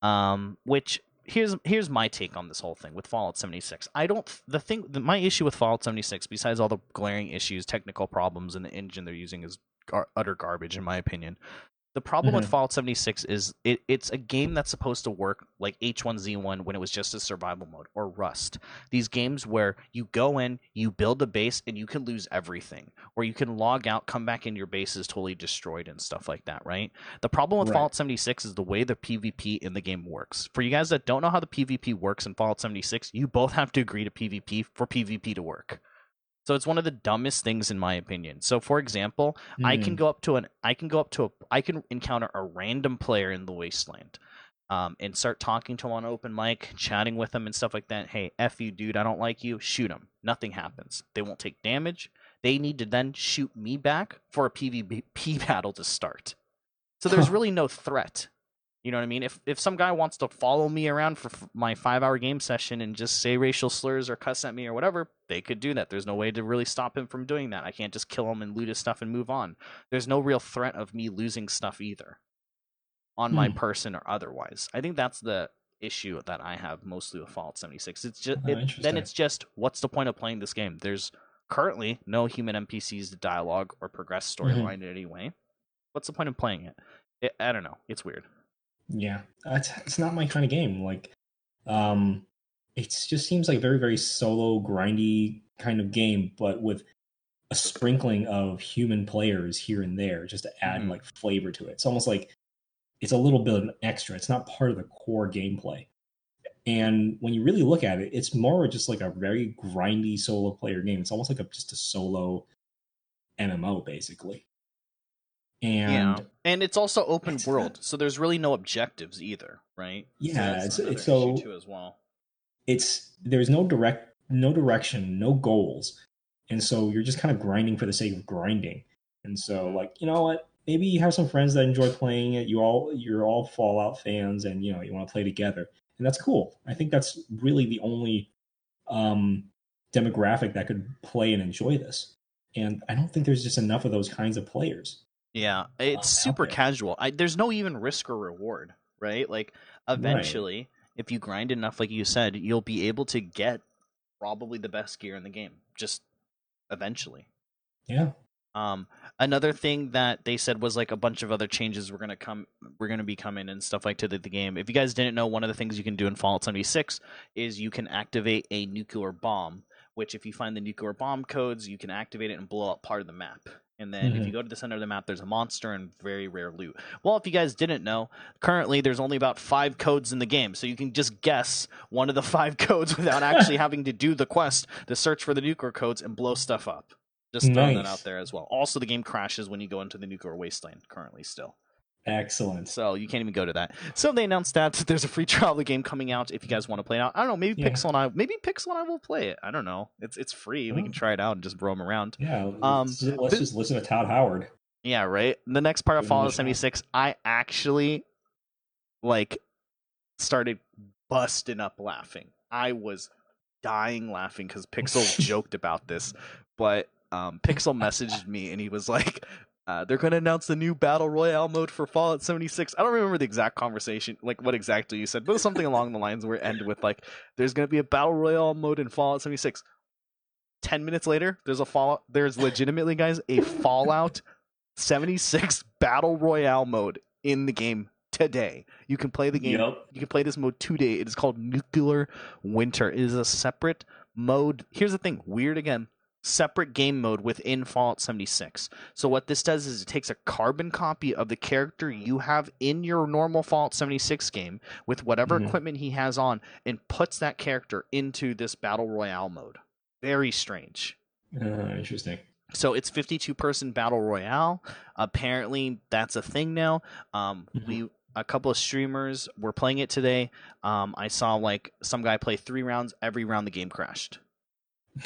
Um, which here's here's my take on this whole thing with Fallout 76. I don't the thing the, my issue with Fallout 76, besides all the glaring issues, technical problems, and the engine they're using is gar- utter garbage in my opinion. The problem with Mhm. Fallout 76 is it, it's a game that's supposed to work like H1Z1 when it was just a survival mode or Rust these games where you go in, you build a base, and you can lose everything, or you can log out, come back, and your base is totally destroyed and stuff like that, right? The problem with Right. Fallout 76 is the way the PvP in the game works. For you guys that don't know how the PvP works in Fallout 76, you both have to agree to PvP for PvP to work. So it's one of the dumbest things in my opinion. So for example, I can Mm. go up to an I can go up to a I can encounter a random player in the wasteland. Um, and start talking to him on open mic, chatting with him and stuff like that. Hey, F you, dude, I don't like you. Shoot him. Nothing happens. They won't take damage. They need to then shoot me back for a PvP battle to start. So there's really no threat. You know what I mean? If if some guy wants to follow me around for f- my five hour game session and just say racial slurs or cuss at me or whatever, they could do that. There's no way to really stop him from doing that. I can't just kill him and loot his stuff and move on. There's no real threat of me losing stuff either, on my Hmm. person or otherwise. I think that's the issue that I have mostly with Fallout 76. It's just Oh, it, then it's just what's the point of playing this game? There's currently no human NPCs to dialogue or progress Mm-hmm. storyline in any way. What's the point of playing it? it? I don't know. It's weird. Yeah, it's it's not my kind of game. Like, um, it just seems like a very very solo grindy kind of game, but with a sprinkling of human players here and there just to add Mhm. like flavor to it. It's almost like it's a little bit of an extra. It's not part of the core gameplay. And when you really look at it, it's more just like a very grindy solo player game. It's almost like a just a solo MMO basically. And yeah, and it's also open world, so there's really no objectives either, right? Yeah, so it's- it's so- too as well. it's there's no direct no direction no goals. And so you're just kind of grinding for the sake of grinding. And so like you know what? Maybe you have some friends that enjoy playing it. You all you're all fallout fans and you know you want to play together. And that's cool. I think that's really the only um demographic that could play and enjoy this. And i don't think there's just enough of those kinds of players Yeah, it's out super casual. I, there's no even risk or reward, right? Like eventually, if you grind enough, like you said, you'll be able to get probably the best gear in the game. Just eventually. yeah Um, another thing that they said was like a bunch of other changes were gonna come, we're gonna be coming and stuff like to the, the game. If you guys didn't know, one of the things you can do in Fallout 76 is you can activate a nuclear bomb. Which, if you find the nuclear bomb codes, you can activate it and blow up part of the map. And then if Mhm. you go to the center of the map, there's a monster and very rare loot. Well, if you guys didn't know, currently there's only about five codes in the game, so you can just guess one of the five codes without actually having to do the quest to search for the nuclear codes and blow stuff up. Just throwing that out there as well. Also, the game crashes when you go into the nuclear wasteland currently still. Excellent So you can't even go to that. So they announced that there's a free trial of the game coming out if you guys want to play it out. I don't know, maybe Yeah. Pixel and I maybe Pixel and I will play it. I don't know. It's it's free. We Oh. can try it out and just roam around. yeah Um, let's, let's just listen to todd howard Yeah, right. The next part of Give it a Fallout 76, I actually like started busting up laughing. I was dying laughing because Pixel joked about this, but um, Pixel messaged me and he was like, uh, "They're going to announce the new battle royale mode for Fallout 76." I don't remember the exact conversation, like what exactly you said, but it was something along the lines where it ended with like, "There's going to be a battle royale mode in Fallout 76." Ten minutes later, there's a Fallout. There's legitimately, guys, a Fallout 76 battle royale mode in the game today. You can play the game. Yep. You can play this mode today. It is called Nuclear Winter. It is a separate mode. Here's the thing weird again. Separate game mode within Fallout 76. So, what this does is it takes a carbon copy of the character you have in your normal Fallout 76 game with whatever Mhm. equipment he has on and puts that character into this Battle Royale mode. Very strange. Uh, interesting. So it's 52 person battle royale. Apparently that's a thing now. Um, Mhm. we a couple of streamers were playing it today. Um, I saw like some guy play three rounds. Every round the game crashed.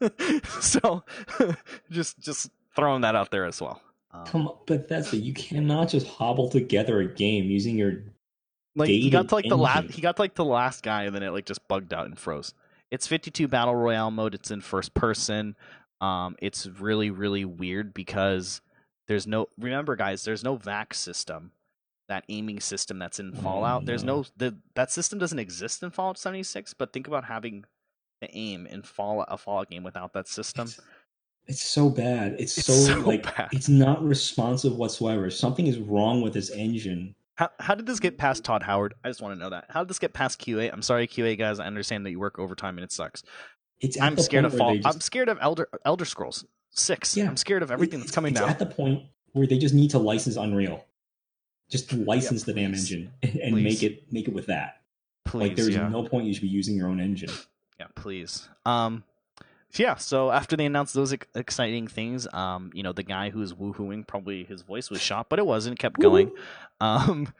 so just just throwing that out there as well. Um, Come on, but that's it. You cannot just hobble together a game using your. like he got to like dated the last he got to like the last guy and then it like just bugged out and froze. It's 52 battle royale mode. It's in first person. Um, it's really really weird because there's no remember guys there's no VATS system that aiming system that's in Oh, fallout there's no. no the, that system doesn't exist in fallout 76 but think about having the aim in fall a fallout game without that system It's, it's so bad. It's, It's so, so like bad. it's not responsive whatsoever. Something is wrong with this engine. how, how did this get past todd howard i just want to know that how did this get past qa i'm sorry qa guys i understand that you work overtime and it sucks It's i'm scared of fall just- i'm scared of elder elder scrolls 6 Yeah. i'm scared of everything that's coming it's down at the point where they just need to license Unreal, just license the damn engine and, and make it make it with that. please like there's yeah. no point you should be using your own engine. Yeah, please. Um, yeah. So after they announced those ex- exciting things, um, you know, the guy who who's woohooing probably his voice was shot, but it wasn't. Kept going. Um,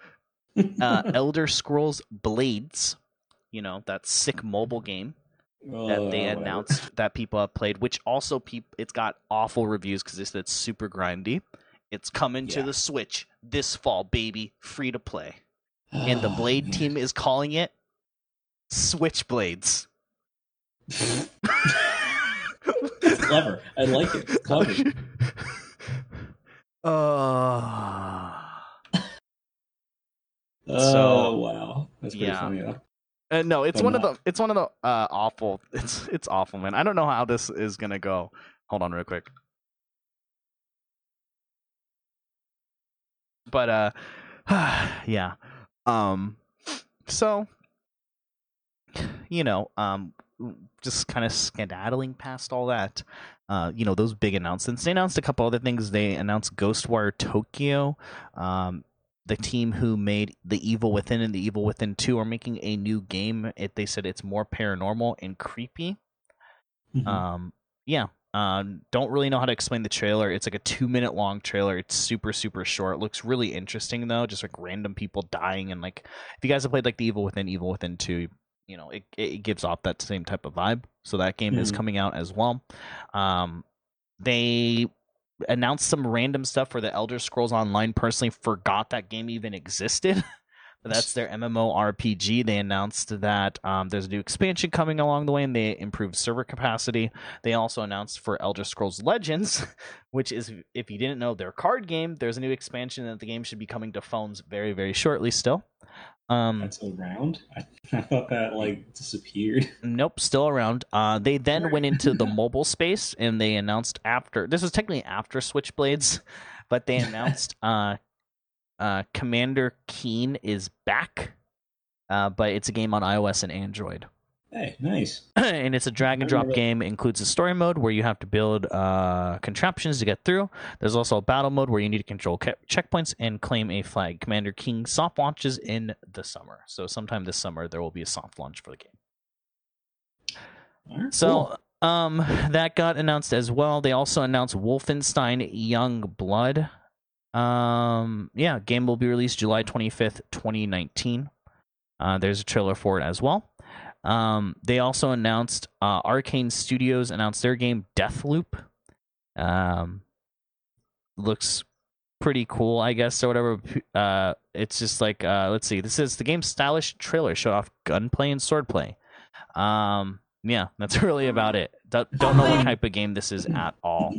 uh, Elder Scrolls Blades. You know that sick mobile game that they whatever. announced that people have played, which also peop- it's got awful reviews because it's super grindy. It's coming to the Switch this fall, baby, free to play, and the Oh, Blade man. team is calling it Switchblades. Clever. I like it. It's clever. Uh, oh So- wow, that's pretty yeah. funny. Though. uh, no, it's But one of the it's one of the uh, awful. It's it's awful, man. I don't know how this is gonna go. Hold on, real quick. But uh, yeah. Um, so you know, um, just kind of skedaddling past all that. Uh, you know those big announcements. They announced a couple other things. They announced Ghostwire Tokyo. Um, the team who made The Evil Within and The Evil Within 2 are making a new game. It, they said it's more paranormal and creepy. Mhm. Um, yeah. Um, don't really know how to explain the trailer. It's like a two minute long trailer. It's super, super short. looks really interesting though. Just like random people dying and like if you guys have played like The Evil Within, Evil Within 2, you know, it, it gives off that same type of vibe. So that game is Mhm. coming out as well. Um, they announced some random stuff for the Elder Scrolls Online. Personally, forgot that game even existed. that's their MMORPG. They announced that um, there's a new expansion coming along the way, and they improved server capacity. They also announced for Elder Scrolls Legends, which is, if you didn't know, their card game. There's a new expansion that the game should be coming to phones very, very shortly. Still, um, That's around. I, I thought that like disappeared. Nope, still around. Uh, they then went into the mobile space and they announced after this was technically after Switchblades, but they announced uh, uh, Commander Keen is back, uh, but it's a game on iOS and Android. Hey, nice. and it's a drag and drop game. It includes a story mode where you have to build uh, contraptions to get through. There's also a battle mode where you need to control ca- checkpoints and claim a flag. Commander Keen soft launches in the summer, so sometime this summer there will be a soft launch for the game. Right, So um that got announced as well. They also announced Wolfenstein Young Blood. Um yeah, game will be released July 25th, 2019. Uh there's a trailer for it as well. Um they also announced uh Arkane Studios announced their game Deathloop. Um looks pretty cool, I guess, or whatever. Uh it's just like uh let's see. This is the game's stylish trailer showed off gunplay and swordplay. um, yeah, that's really about it. Don't, don't know what type of game this is at all.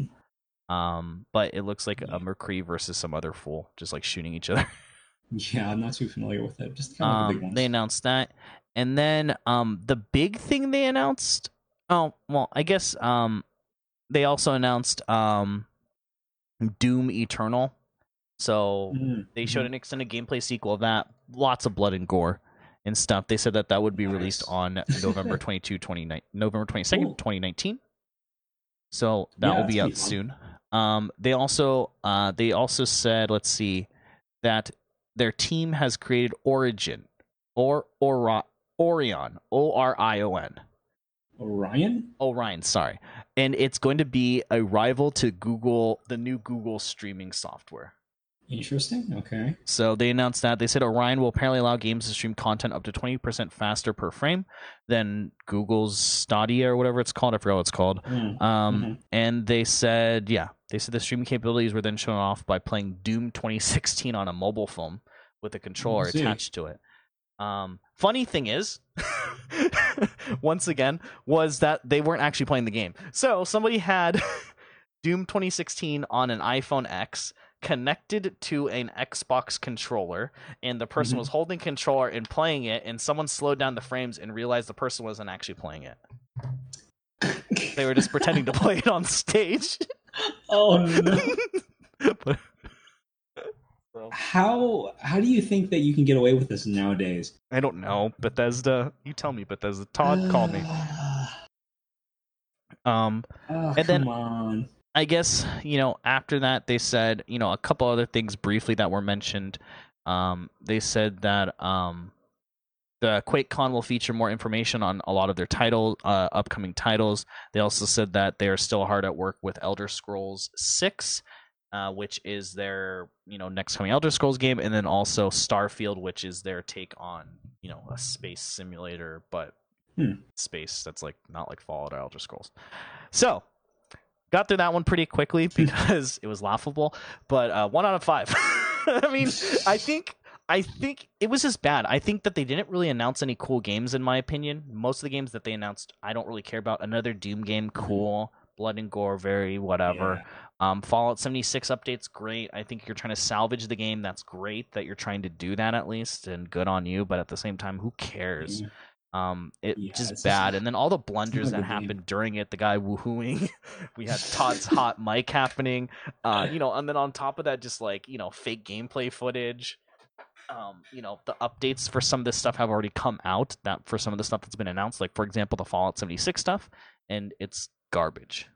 Um, but it looks like a McCree versus some other fool, just like shooting each other. Yeah, I'm not too familiar with it. Just kind of the big Um, ones. they announced that, and then um, the big thing they announced. Oh well, I guess um, they also announced um, Doom Eternal. So Mm, they showed an extended gameplay sequel of that. Lots of blood and gore and stuff. They said that that would be released on November 22, 29, November 22nd, Cool. 2019. So that Yeah, will be out soon. Um, they also uh, they also said, let's see, that their team has created Origin or or Orion, O R I O N. Orion? Orion, sorry. And it's going to be a rival to Google, the new Google streaming software. Interesting. Okay. So they announced that they said Orion will apparently allow games to stream content up to 20% faster per frame than Google's Stadia or whatever it's called. I forgot what it's called. Mm, Um, Mhm. And they said, yeah, they said the streaming capabilities were then shown off by playing Doom 2016 on a mobile phone with a controller see. attached to it. Um, funny thing is, once again, was that they weren't actually playing the game. So somebody had Doom 2016 on an iPhone X connected to an Xbox controller, and the person Mhm. was holding controller and playing it, and someone slowed down the frames and realized the person wasn't actually playing it. They were just pretending to play it on stage. oh no. But- How how do you think that you can get away with this nowadays? I don't know, Bethesda. You tell me, Bethesda. Todd, call me. Um, Oh, And then- on. I guess you know after that they said you know a couple other things briefly that were mentioned. Um, they said that um, the QuakeCon will feature more information on a lot of their title uh, upcoming titles. They also said that they are still hard at work with Elder Scrolls Six, uh, which is their you know next coming Elder Scrolls game, and then also Starfield, which is their take on you know a space simulator, but Hmm. space that's like not like Fallout or Elder Scrolls. So got through that one pretty quickly because it was laughable. But uh, one out of five. I mean, I think I think it was just bad. I think that they didn't really announce any cool games, in my opinion. Most of the games that they announced, I don't really care about. Another Doom game, cool. Blood and gore, very whatever. Um, Fallout 76 updates, great. I think you're trying to salvage the game. That's great that you're trying to do that at least, and good on you. But at the same time, who cares? Yeah. Um, it Yeah, just it's just- bad, and then all the blunders that happened during it. The guy woohooing, we had Todd's hot mic happening, uh, you know, and then on top of that, just like you know, fake gameplay footage. Um, you know, the updates for some of this stuff have already come out. That for some of the stuff that's been announced, like for example, the Fallout 76 stuff, and it's garbage.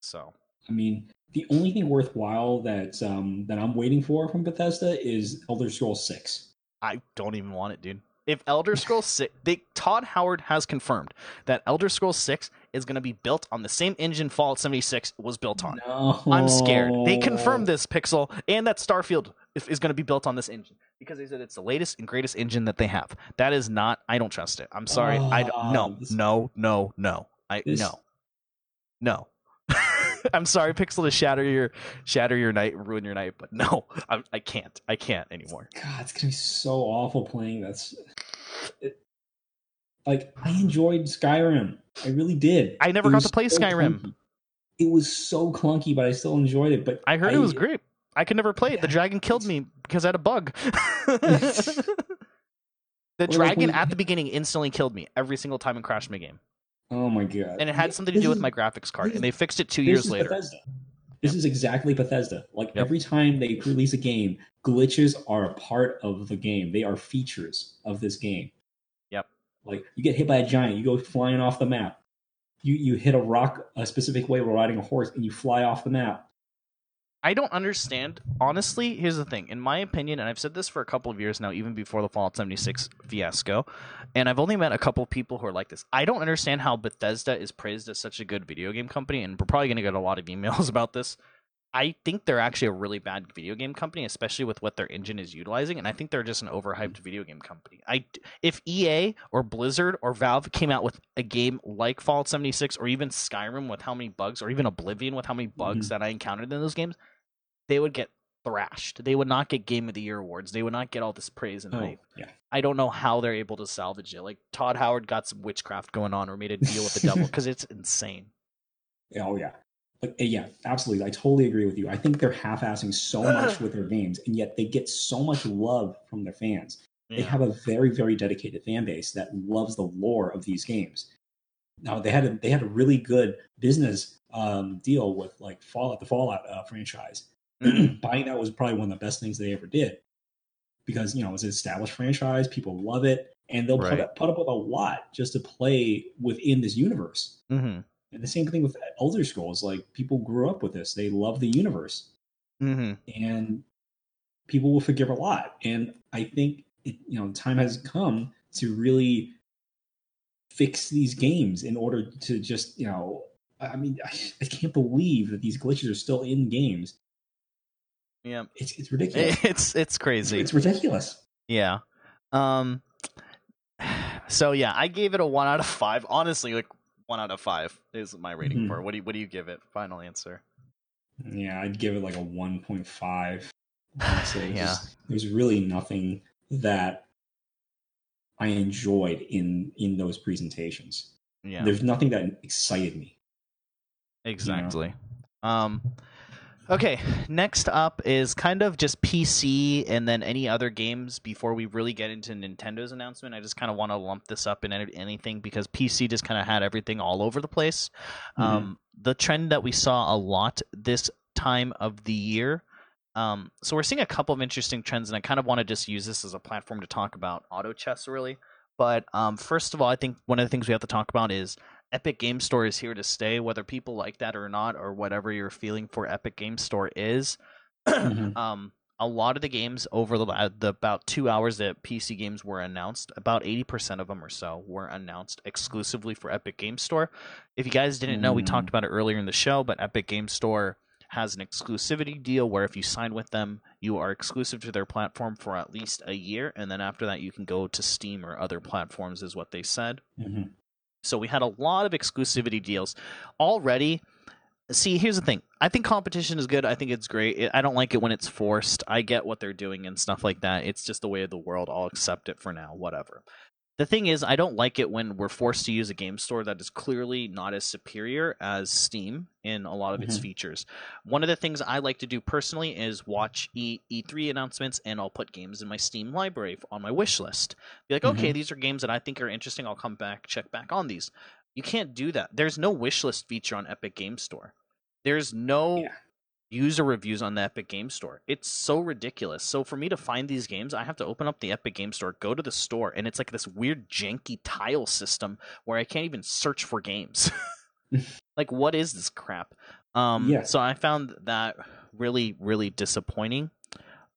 So I mean, the only thing worthwhile that um, that I'm waiting for from Bethesda is Elder Scrolls Six. I don't even want it, dude. If Elder Scrolls 6, they, Todd Howard has confirmed that Elder Scrolls 6 is going to be built on the same engine Fallout 76 was built on. No, I'm scared. They confirmed this, Pixel, and that Starfield is, is going to be built on this engine because they said it's the latest and greatest engine that they have. That is not. I don't trust it. I'm sorry. I don't. Oh, No. No. No. No. I This- no. No. I'm sorry, Pixel, to shatter your shatter your night, ruin your night, but no, I, I can't. I can't anymore. God, it's gonna be so awful playing that's it, like I enjoyed Skyrim. I really did. I never It got to play so Skyrim. clunky. It was so clunky, but I still enjoyed it. But I heard it was great. I could never play it. The dragon killed me because I had a bug. the like dragon when- at the beginning instantly killed me every single time and crashed my game. Oh my god! And it had something to do with my graphics card, and they fixed it two years later. Bethesda. This is exactly Bethesda. Like Yep. every time they release a game, glitches are a part of the game. They are features of this game. Yep. Like you get hit by a giant, you go flying off the map. You you hit a rock a specific way while riding a horse, and you fly off the map. I don't understand. Honestly, here's the thing. In my opinion, and I've said this for a couple of years now, even before the Fallout 76 fiasco, and I've only met a couple of people who are like this. I don't understand how Bethesda is praised as such a good video game company, and we're probably going to get a lot of emails about this. I think they're actually a really bad video game company, especially with what their engine is utilizing, and I think they're just an overhyped video game company. I if EA or Blizzard or Valve came out with a game like Fallout 76 or even Skyrim with how many bugs or even Oblivion with how many bugs mm-hmm. that I encountered in those games, they would get thrashed. They would not get Game of the Year awards. They would not get all this praise and Oh, hype. yeah. I don't know how they're able to salvage it. Like Todd Howard got some witchcraft going on or made a deal with the devil because it's insane. Oh yeah. Like, eh, yeah, absolutely. I totally agree with you. I think they're half-assing so much with their games, and yet they get so much love from their fans. They have a very, very dedicated fan base that loves the lore of these games. Now they had a they had a really good business um, deal with like Fallout, the Fallout uh, franchise. Mhm. Buying that was probably one of the best things they ever did because you know it's an established franchise, people love it, and they'll put up, put up with a lot just to play within this universe. Mhm. And the same thing with Elder Scrolls. Like people grew up with this; they love the universe, Mhm. and people will forgive a lot. And I think it, you know time has come to really fix these games in order to just you know. I I mean, I, I can't believe that these glitches are still in games. Yeah. It's it's ridiculous. It's it's crazy. It's ridiculous. Yeah. Um so yeah, I gave it a 1 out of 5. Honestly, like 1 out of 5 is my rating Mhm. for it. What do you what do you give it? Final answer. Yeah, I'd give it like a 1.5. Honestly, Yeah. just- there's really nothing that I enjoyed in in those presentations. Yeah. There's nothing that excited me. Exactly. Um okay, next up is kind of just PC and then any other games before we really get into Nintendo's announcement. I just kind of want to lump this up in anything because PC just kind of had everything all over the place. Um the trend that we saw a lot this time of the year um, so we're seeing a couple of interesting trends, and I kind of want to just use this as a platform to talk about auto chess, really. But um, first of all, I think one of the things we have to talk about is Epic Game Store is here to stay, whether people like that or not, or whatever your feeling for Epic Game Store is. Mhm. um, a lot of the games over the, uh, the about two hours that PC games were announced, about eighty percent of them or so were announced exclusively for Epic Game Store. If you guys didn't know, we Mm. talked about it earlier in the show, but Epic Game Store has an exclusivity deal where if you sign with them, you are exclusive to their platform for at least a year, and then after that, you can go to Steam or other platforms, is what they said. Mhm. So we had a lot of exclusivity deals already. See, here's the thing. I think competition is good. I think it's great. I don't like it when it's forced. I get what they're doing and stuff like that. It's just the way of the world. I'll accept it for now, whatever. The thing is, I don't like it when we're forced to use a game store that is clearly not as superior as Steam in a lot of its Mhm. features. One of the things I like to do personally is watch E E3 announcements and I'll put games in my Steam library on my wish list. Be like, okay, these are games that I think are interesting. I'll come back, check back on these. You can't do that. There's no wish list feature on Epic Game Store. There's no Yeah. User reviews on the Epic Game Store. It's so ridiculous. So for me to find these games, I have to open up the Epic Game Store, go to the store, and it's like this weird janky tile system where I can't even search for games. like what is this crap? Um Yeah. so I found that really really disappointing.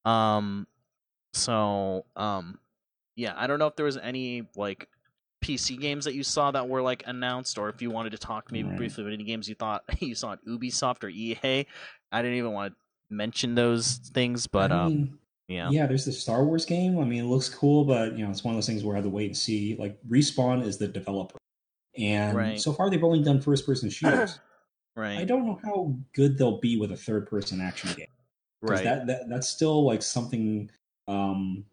Um so um yeah, I don't know if there was any like PC games that you saw that were like announced, or if you wanted to talk maybe Right. briefly about any games you thought you saw at Ubisoft or EA. I didn't even want to mention those things, but I um, yeah, yeah, there's the Star Wars game. I mean, it looks cool, but you know, it's one of those things where I have to wait and see. Like, Respawn is the developer, and Right. so far they've only done first-person shooters. right, I don't know how good they'll be with a third-person action game. right, That, that that's still like something. Um,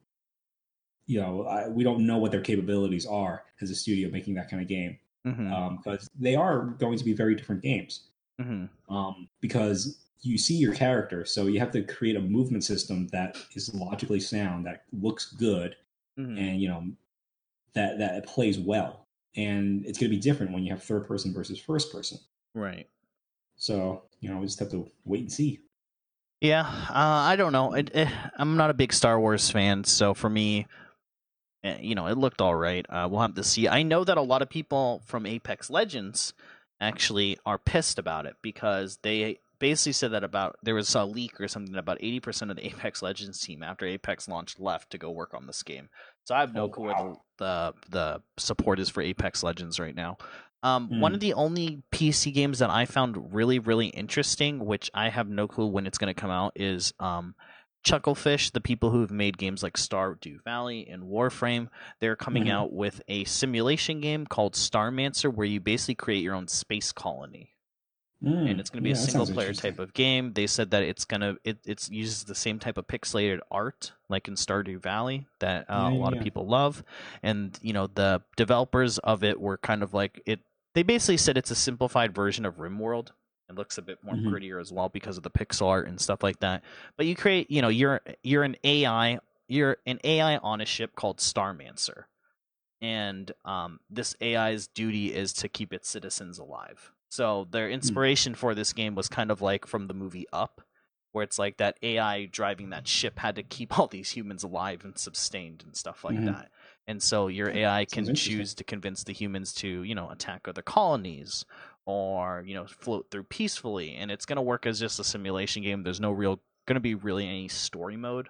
you know, I, we don't know what their capabilities are as a studio making that kind of game because they are going to be very different games. Hmm um, because you see your character, so you have to create a movement system that is logically sound, that looks good, hmm and you know that that it plays well. And it's going to be different when you have third person versus first person. right. So you know, we just have to wait and see. Yeah, uh, I don't know. It, it, I'm not a big Star Wars fan, so for me, eh, you know, it looked all right. Uh, we'll have to see. I know that a lot of people from Apex Legends actually are pissed about it because they basically said that about there was a leak or something about 80% of the Apex Legends team after Apex launched left to go work on this game. So I have no Oh, clue where wow. the, the the support is for Apex Legends right now. Um, One Hmm. of the only PC games that I found really, really interesting, which I have no clue when it's going to come out, is um, Chucklefish. The people who've made games like Stardew Valley and Warframe, they're coming Mhm. out with a simulation game called Starmancer, where you basically create your own space colony. Mm, and it's going to be yeah, a single player type of game. They said that it's going to it it's uses the same type of pixelated art like in Stardew Valley that uh, Yeah, a lot yeah. of people love, and you know the developers of it were kind of like it. They basically said it's a simplified version of RimWorld. It looks a bit more Mhm. grittier as well because of the pixel art and stuff like that. But you create, you know, you're you're an AI, you're an AI on a ship called Starmancer, and um, this AI's duty is to keep its citizens alive. So their inspiration for this game was kind of like from the movie Up, where it's like that AI driving that ship had to keep all these humans alive and sustained and stuff like Mhm. that. And so your AI can choose to convince the humans to, you know, attack other colonies or, you know, float through peacefully. And it's going to work as just a simulation game. There's no real, going to be really any story mode.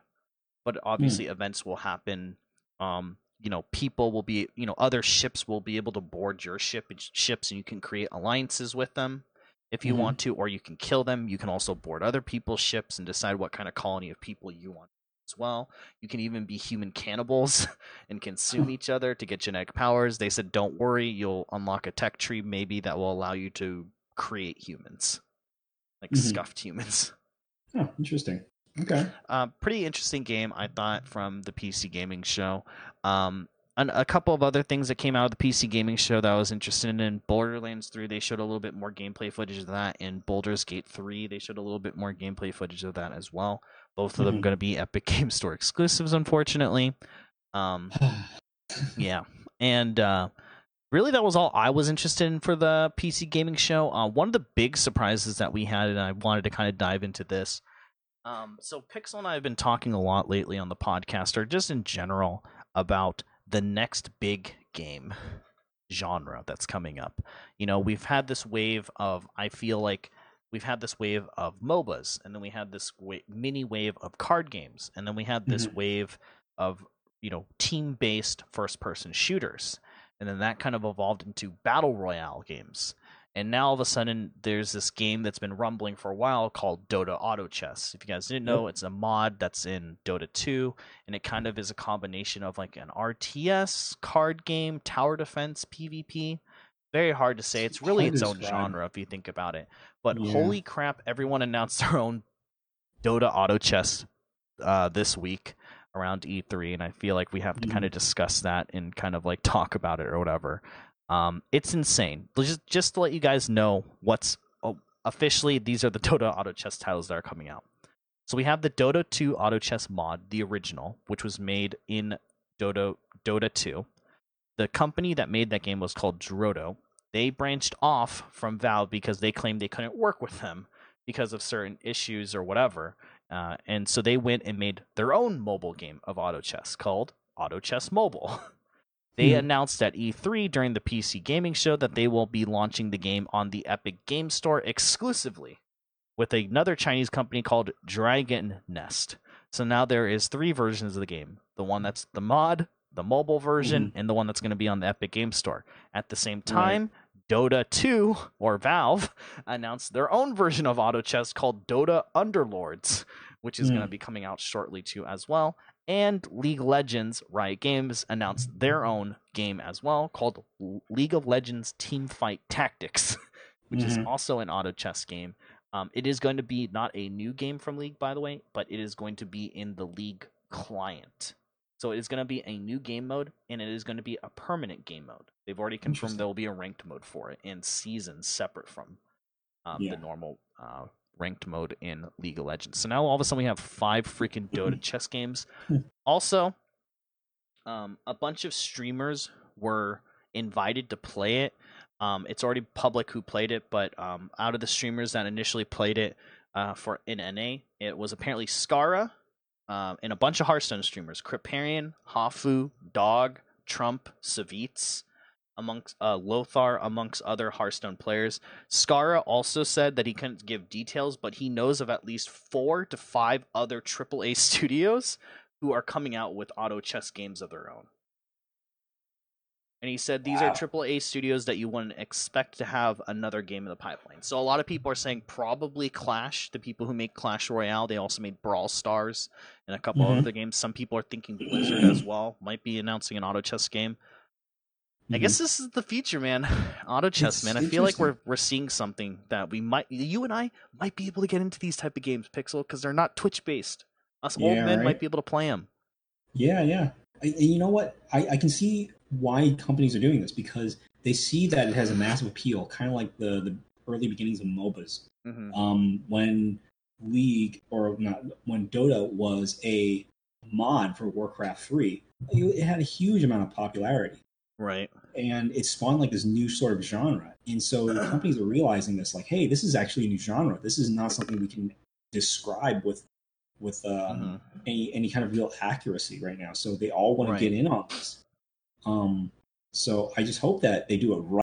But obviously, events will happen. Um, you know, people will be, you know, other ships will be able to board your ship ships, and you can create alliances with them if you Mhm. want to, or you can kill them. You can also board other people's ships and decide what kind of colony of people you want as well. You can even be human cannibals and consume each other to get genetic powers. They said, don't worry, you'll unlock a tech tree maybe that will allow you to create humans, like Mhm. scuffed humans. Oh, interesting. Okay. Uh, pretty interesting game, I thought, from the PC gaming show. Um, and a couple of other things that came out of the PC gaming show that I was interested in. Borderlands 3, they showed a little bit more gameplay footage of that. In Baldur's Gate 3, they showed a little bit more gameplay footage of that as well. Both of them Mhm. going to be Epic Game Store exclusives, unfortunately. Um, yeah, and uh, really, that was all I was interested in for the PC gaming show. Uh, one of the big surprises that we had, and I wanted to kind of dive into this. Um, so Pixel and I have been talking a lot lately on the podcast, or just in general, about the next big game genre that's coming up. You know, we've had this wave of, I feel like we've had this wave of MOBAs, and then we had this wa- mini wave of card games, and then we had this mm-hmm. wave of, you know, team based first person shooters. And then that kind of evolved into battle royale games. And now all of a sudden, there's this game that's been rumbling for a while called Dota Auto Chess. If you guys didn't know, it's a mod that's in Dota 2, and it kind of is a combination of like an RTS card game, tower defense, PvP. Very hard to say. It's really its own genre if you think about it. But Yeah. holy crap, everyone announced their own Dota Auto Chess uh, this week around E3, and I feel like we have to kind of discuss that and kind of like talk about it or whatever. Um, it's insane. Just just to let you guys know what's officially these are the Dota Auto Chess titles that are coming out. So we have the Dota 2 Auto Chess mod, the original, which was made in Dota Dota 2. The company that made that game was called Drodo. They branched off from Valve because they claimed they couldn't work with them because of certain issues or whatever. Uh, and so they went and made their own mobile game of auto chess called Auto Chess Mobile. they Hmm. announced at E3 during the PC gaming show that they will be launching the game on the Epic Game Store exclusively with another Chinese company called Dragon Nest. So now there is three versions of the game. The one that's the mod, the mobile version, and the one that's going to be on the Epic Game Store. At the same time, Dota 2 or Valve announced their own version of auto chess called Dota Underlords, which is Hmm. going to be coming out shortly too as well. And League Legends Riot Games announced their own game as well called League of Legends Team Fight Tactics, which is Mhm. also an auto chess game. Um, it is going to be not a new game from League, by the way, but it is going to be in the League client. So it is going to be a new game mode, and it is going to be a permanent game mode. They've already confirmed there will be a ranked mode for it and seasons separate from um, Yeah. the normal uh, ranked mode in League of Legends. So now all of a sudden we have five freaking Dota chess games. Also, um, a bunch of streamers were invited to play it. Um, it's already public who played it, but um, out of the streamers that initially played it uh, for in NA, it was apparently Scarra um, a bunch of Hearthstone streamers: Kripparrian, Hafu, Dog, Trump, Savjz, amongst uh, Lothar, amongst other Hearthstone players. Scarra also said that he couldn't give details, but he knows of at least four to five other AAA studios who are coming out with auto chess games of their own. And he said these Wow. are AAA studios that you wouldn't expect to have another game in the pipeline. So a lot of people are saying probably Clash, the people who make Clash Royale. They also made Brawl Stars and a couple Mhm. other games. Some people are thinking Blizzard as well might be announcing an auto chess game. I guess this is the future, man. Auto chess, It's man. I feel like we're we're seeing something that we might, you and I might be able to get into these type of games, Pixel, because they're not Twitch based. Us old men right. might be able to play them. Yeah, yeah. I, and you know what? I, I can see why companies are doing this because they see that it has a massive appeal, kind of like the, the early beginnings of MOBAs. Mm-hmm. Um, when League or not when Dota was a mod for Warcraft 3, it, had a huge amount of popularity. Right. and it spawned like this new sort of genre. And so companies are realizing this, like, hey, this is actually a new genre. This is not something we can describe with with um, Mhm. any any kind of real accuracy right now. So they all want Right. to get in on this. Um, so I just hope that they do it right.